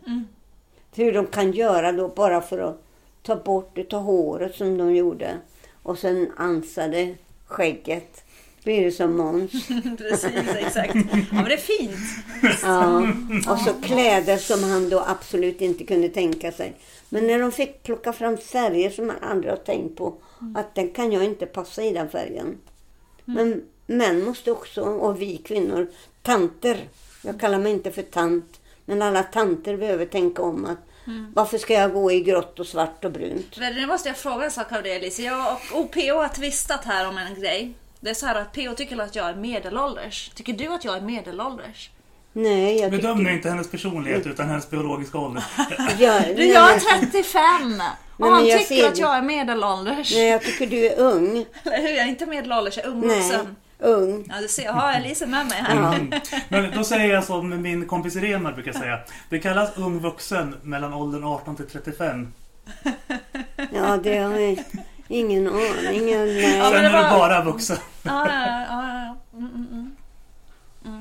Hur de kan göra då bara för att ta bort utav håret som de gjorde. Och sen ansade skägget. Blir det som Måns. Precis, exakt. Ja, men det är fint. Ja. Och så kläder som han då absolut inte kunde tänka sig. Men när de fick plocka fram färger som man aldrig har tänkt på. Att den kan jag inte passa i den färgen. Men män måste också, och vi kvinnor, tanter. Jag kallar mig inte för tant. Men alla tanter behöver tänka om att varför ska jag gå i grått och svart och brunt? Men Nu måste jag fråga en sak av dig Elise. Jag och, och PO har tvistat här om en grej. Det är så här att PO tycker att jag är medelålders. Tycker du att jag är medelålders? Nej, jag Bedöm nu tycker... inte hennes personlighet utan hennes biologiska ålder. Jag, Du, nej, jag är 35! Och men han jag tycker ser att jag är medelålders. nej, jag tycker du är ung. Eller hur? Jag är inte medelålders, jag är ung Nej, vuxen. Ung. Ja, du ser, jag har Elise med mig här. Mm. Men då säger jag som min kompis Remar brukar säga. Det kallas ung vuxen mellan åldern 18 till 35. Ja, det har jag ingen aning. Ja, Nej. Sen men det är du bara vuxen. Ja, ja, ja, ja. Mm, mm, mm.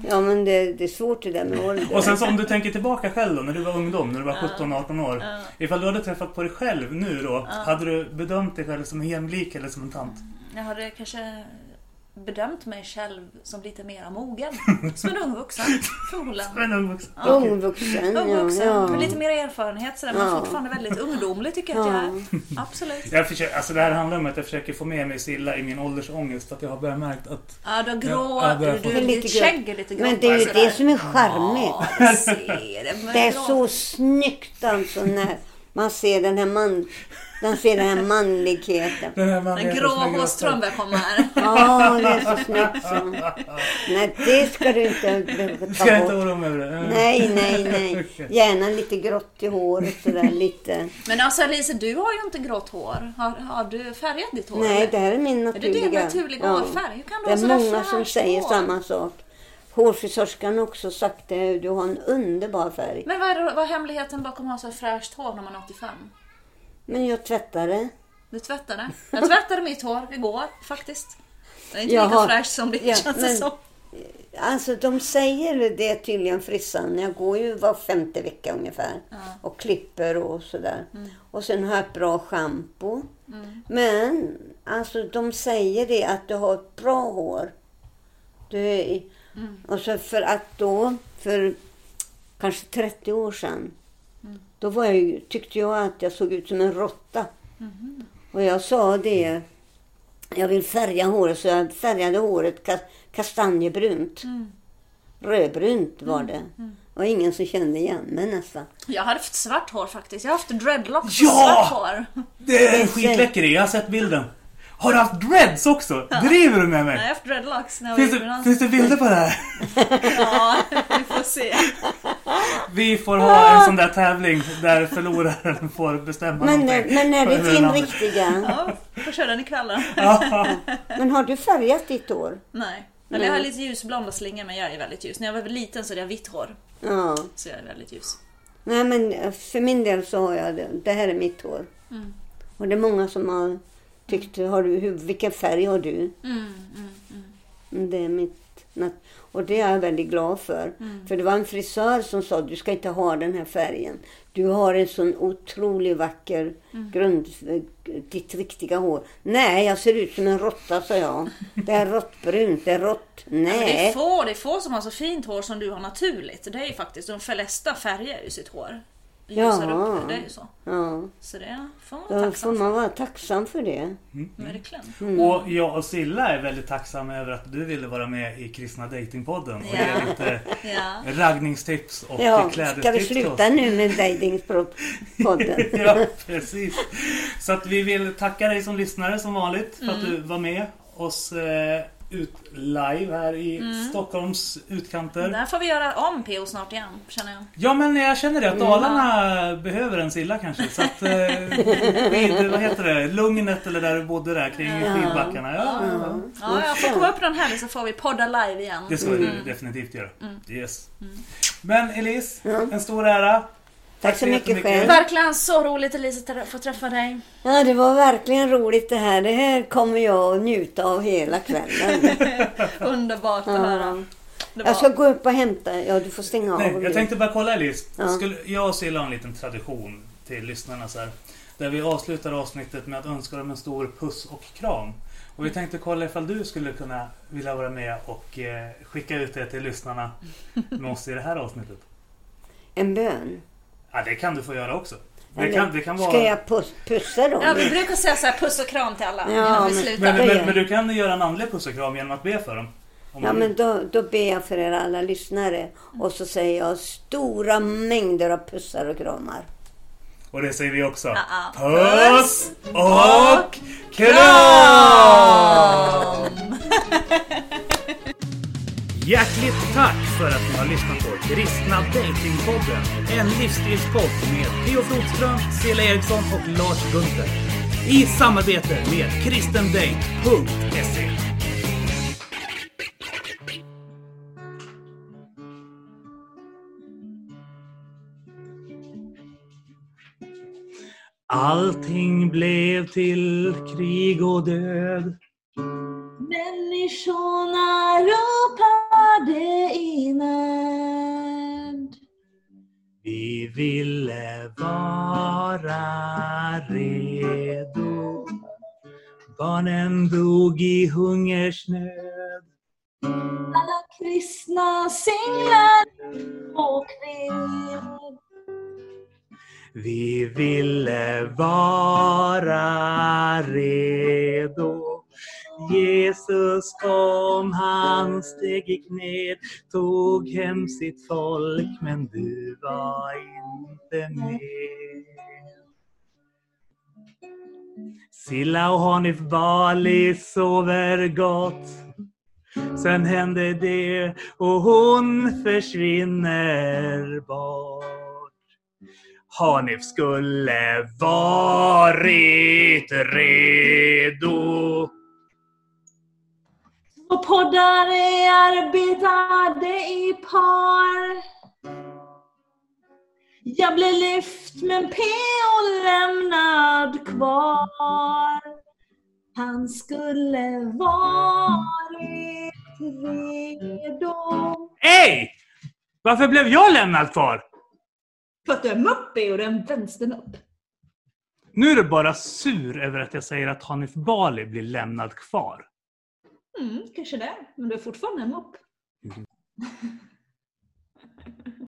Ja, men det, det är svårt det där med ålder. Och sen så om du tänker tillbaka själv då, när du var ungdom, när du var 17-18 år. Ja. Ifall du hade träffat på dig själv nu då, hade du bedömt dig själv som en jämlik eller som en tant? Jag hade kanske bedömt mig själv som lite mer mogen. Som en ung vuxen, förmodligen. En ung vuxen. Ja. Ung vuxen, Ung ja. vuxen, ja. med lite mer erfarenhet sådär, men Ja. fortfarande väldigt ungdomlig tycker jag att jag är. Absolut. Jag försöker, alltså det här handlar om att jag försöker få med mig Silla i min åldersångest. Att jag har börjat märkt att... Ja, du har grå, Ja, jag börjar du, du, Lite ditt grå. skägg är lite grått. Men det är ju det som är charmigt. Ja, jag det. Men Det är grå. så snyggt alltså när Man ser den här, man, man ser den här manligheten. Den, här Den manligheten grå hårström börjar komma här. Ja, det är så snyggt så. Nej, det ska du inte behöva Ska jag ta inte bort. oroa mig över det? Nej, nej, nej. Gärna lite grått i håret sådär lite. Men alltså Elise, du har ju inte grått hår. Har, har du färgat ditt hår? Nej, det här är min Är det din naturliga. naturliga hårfärg? Hur kan du Det är många som säger hår? samma sak. Hårfrisörskan också sagt det. Du har en underbar färg. Men vad är, vad är hemligheten bakom att ha så fräscht hår när man är 85? Men jag tvättar det. Du tvättade? Jag tvättade mitt hår igår faktiskt. Det är inte Jag lika har- fräscht som det Ja, känns det men- som. Alltså de säger det tydligen frissan. Jag går ju var femte vecka ungefär. Och klipper och sådär. Mm. Och sen har jag ett bra schampo. Men alltså de säger det att du har ett bra hår. Du är, Mm. Och så för att då, för kanske 30 år sedan. Mm. Då var jag, tyckte jag att jag såg ut som en råtta. Mm-hmm. Och jag sa det. Jag vill färga håret så jag färgade håret ka- kastanjebrunt. Mm. Rödbrunt var det. Och ingen som kände igen mig nästan. Jag har haft svart hår faktiskt. Jag har haft dreadlocks Ja! och svart hår. Det är en skitläcker jag har sett bilden. Har du haft dreads också? Driver du med Nej, jag har mig? haft dreadlocks när jag Finns det, finns det bilder på det här? Ja, vi får se. Vi får ha en sån där tävling där förloraren får bestämma Men, någonting. men är det din riktiga? Ja, får köra den ikväll då. Men har du färgat ditt hår? Nej. Eller jag har lite ljusblonda slingor men jag är väldigt ljus. När jag var liten så hade jag vitt hår. Ja. Så jag är väldigt ljus. Nej men för min del så har jag det. Det här är mitt hår. Mm. Och det är många som har tyckt, har du, hur, vilken färg har du? Mm, mm, mm. Mm, Det är mitt. Och det är jag väldigt glad för. Mm. För det var en frisör som sa, du ska inte ha den här färgen. Du har en sån otroligt vacker grund, ditt riktiga hår. Nej, jag ser ut som en råtta, sa jag. Det är råttbrunt, det är rått. Men det är Nej. få, det är få som har så fint hår som du har naturligt. Det är ju faktiskt, de flesta färgar ju sitt hår. Ljusar Ja. upp ju så. Ja, Så det får man vara då får tacksam man för. vara tacksam för det. Verkligen. Mm. Och jag och Silla är väldigt tacksamma över att du ville vara med i Kristna Datingpodden och ge lite Ja. raggningstips och Ja, klädestips ska vi sluta nu med Datingpodden? ja, precis. Så att vi vill tacka dig som lyssnare som vanligt för att du var med oss eh, ut live här i Stockholms utkanter. Där får vi göra om PO snart igen, känner jag. Ja men jag känner det att Dalarna behöver en Silla kanske. Så att, eh, vid, vad heter det, Lugnet eller där du bodde där kring skidbackarna. Ja, Ja, jag får komma upp någon helg så får vi podda live igen. det ska vi definitivt göra. Yes. Men Elise, en stor ära. Tack så mycket själv. Verkligen så roligt Elise att få träffa dig. Ja, det var verkligen roligt det här. Det här kommer jag att njuta av hela kvällen. Underbart att höra. Det Jag ska gå upp och hämta. Ja, du får stänga av. Nej, jag tänkte bara kolla Elise. Ja. Skulle, jag och Silla har en liten tradition till lyssnarna så här. Där vi avslutar avsnittet med att önska dem en stor puss och kram. Och vi tänkte kolla ifall du skulle kunna vilja vara med och eh, skicka ut det till lyssnarna med oss i det här avsnittet. En bön. Ja, det kan du få göra också. Det kan, det kan vara... Ska jag pus- pussa dem? Ja, vi brukar säga så här puss och kram till alla Ja, innan vi men- slutar. men, men, men du kan göra en andlig puss och kram genom att be för dem. Ja, men då, då ber jag för er alla lyssnare. Och så säger jag stora mängder av pussar och kramar. Och det säger vi också. Puss och kram! Hjärtligt tack för att ni har lyssnat på Kristna Datingpodden. En livsstilspodd med Theo Flodström, Cela Eriksson och Lars Gunther. I samarbete med kristendate.se. Allting blev till krig och död. Människorna ropade i nöd. Vi ville vara redo. Barnen dog i hungersnöd. Alla kristna singlar och kved. Vi ville vara redo. Jesus kom, han steg i kned, tog hem sitt folk, men du var inte med. Silla och Hanif Bali sover gott. Sen hände det och hon försvinner bort. Hanif skulle varit redo. Och poddare arbetade i par. Jag blev lyft men P.O. lämnad kvar. Han skulle varit redo. Ej! Varför blev jag lämnad kvar? För att du är muppig och den vänstern upp. Nu är du bara sur över att jag säger att Hanif Bali blir lämnad kvar. Mm, kanske det. Men du är fortfarande en mupp.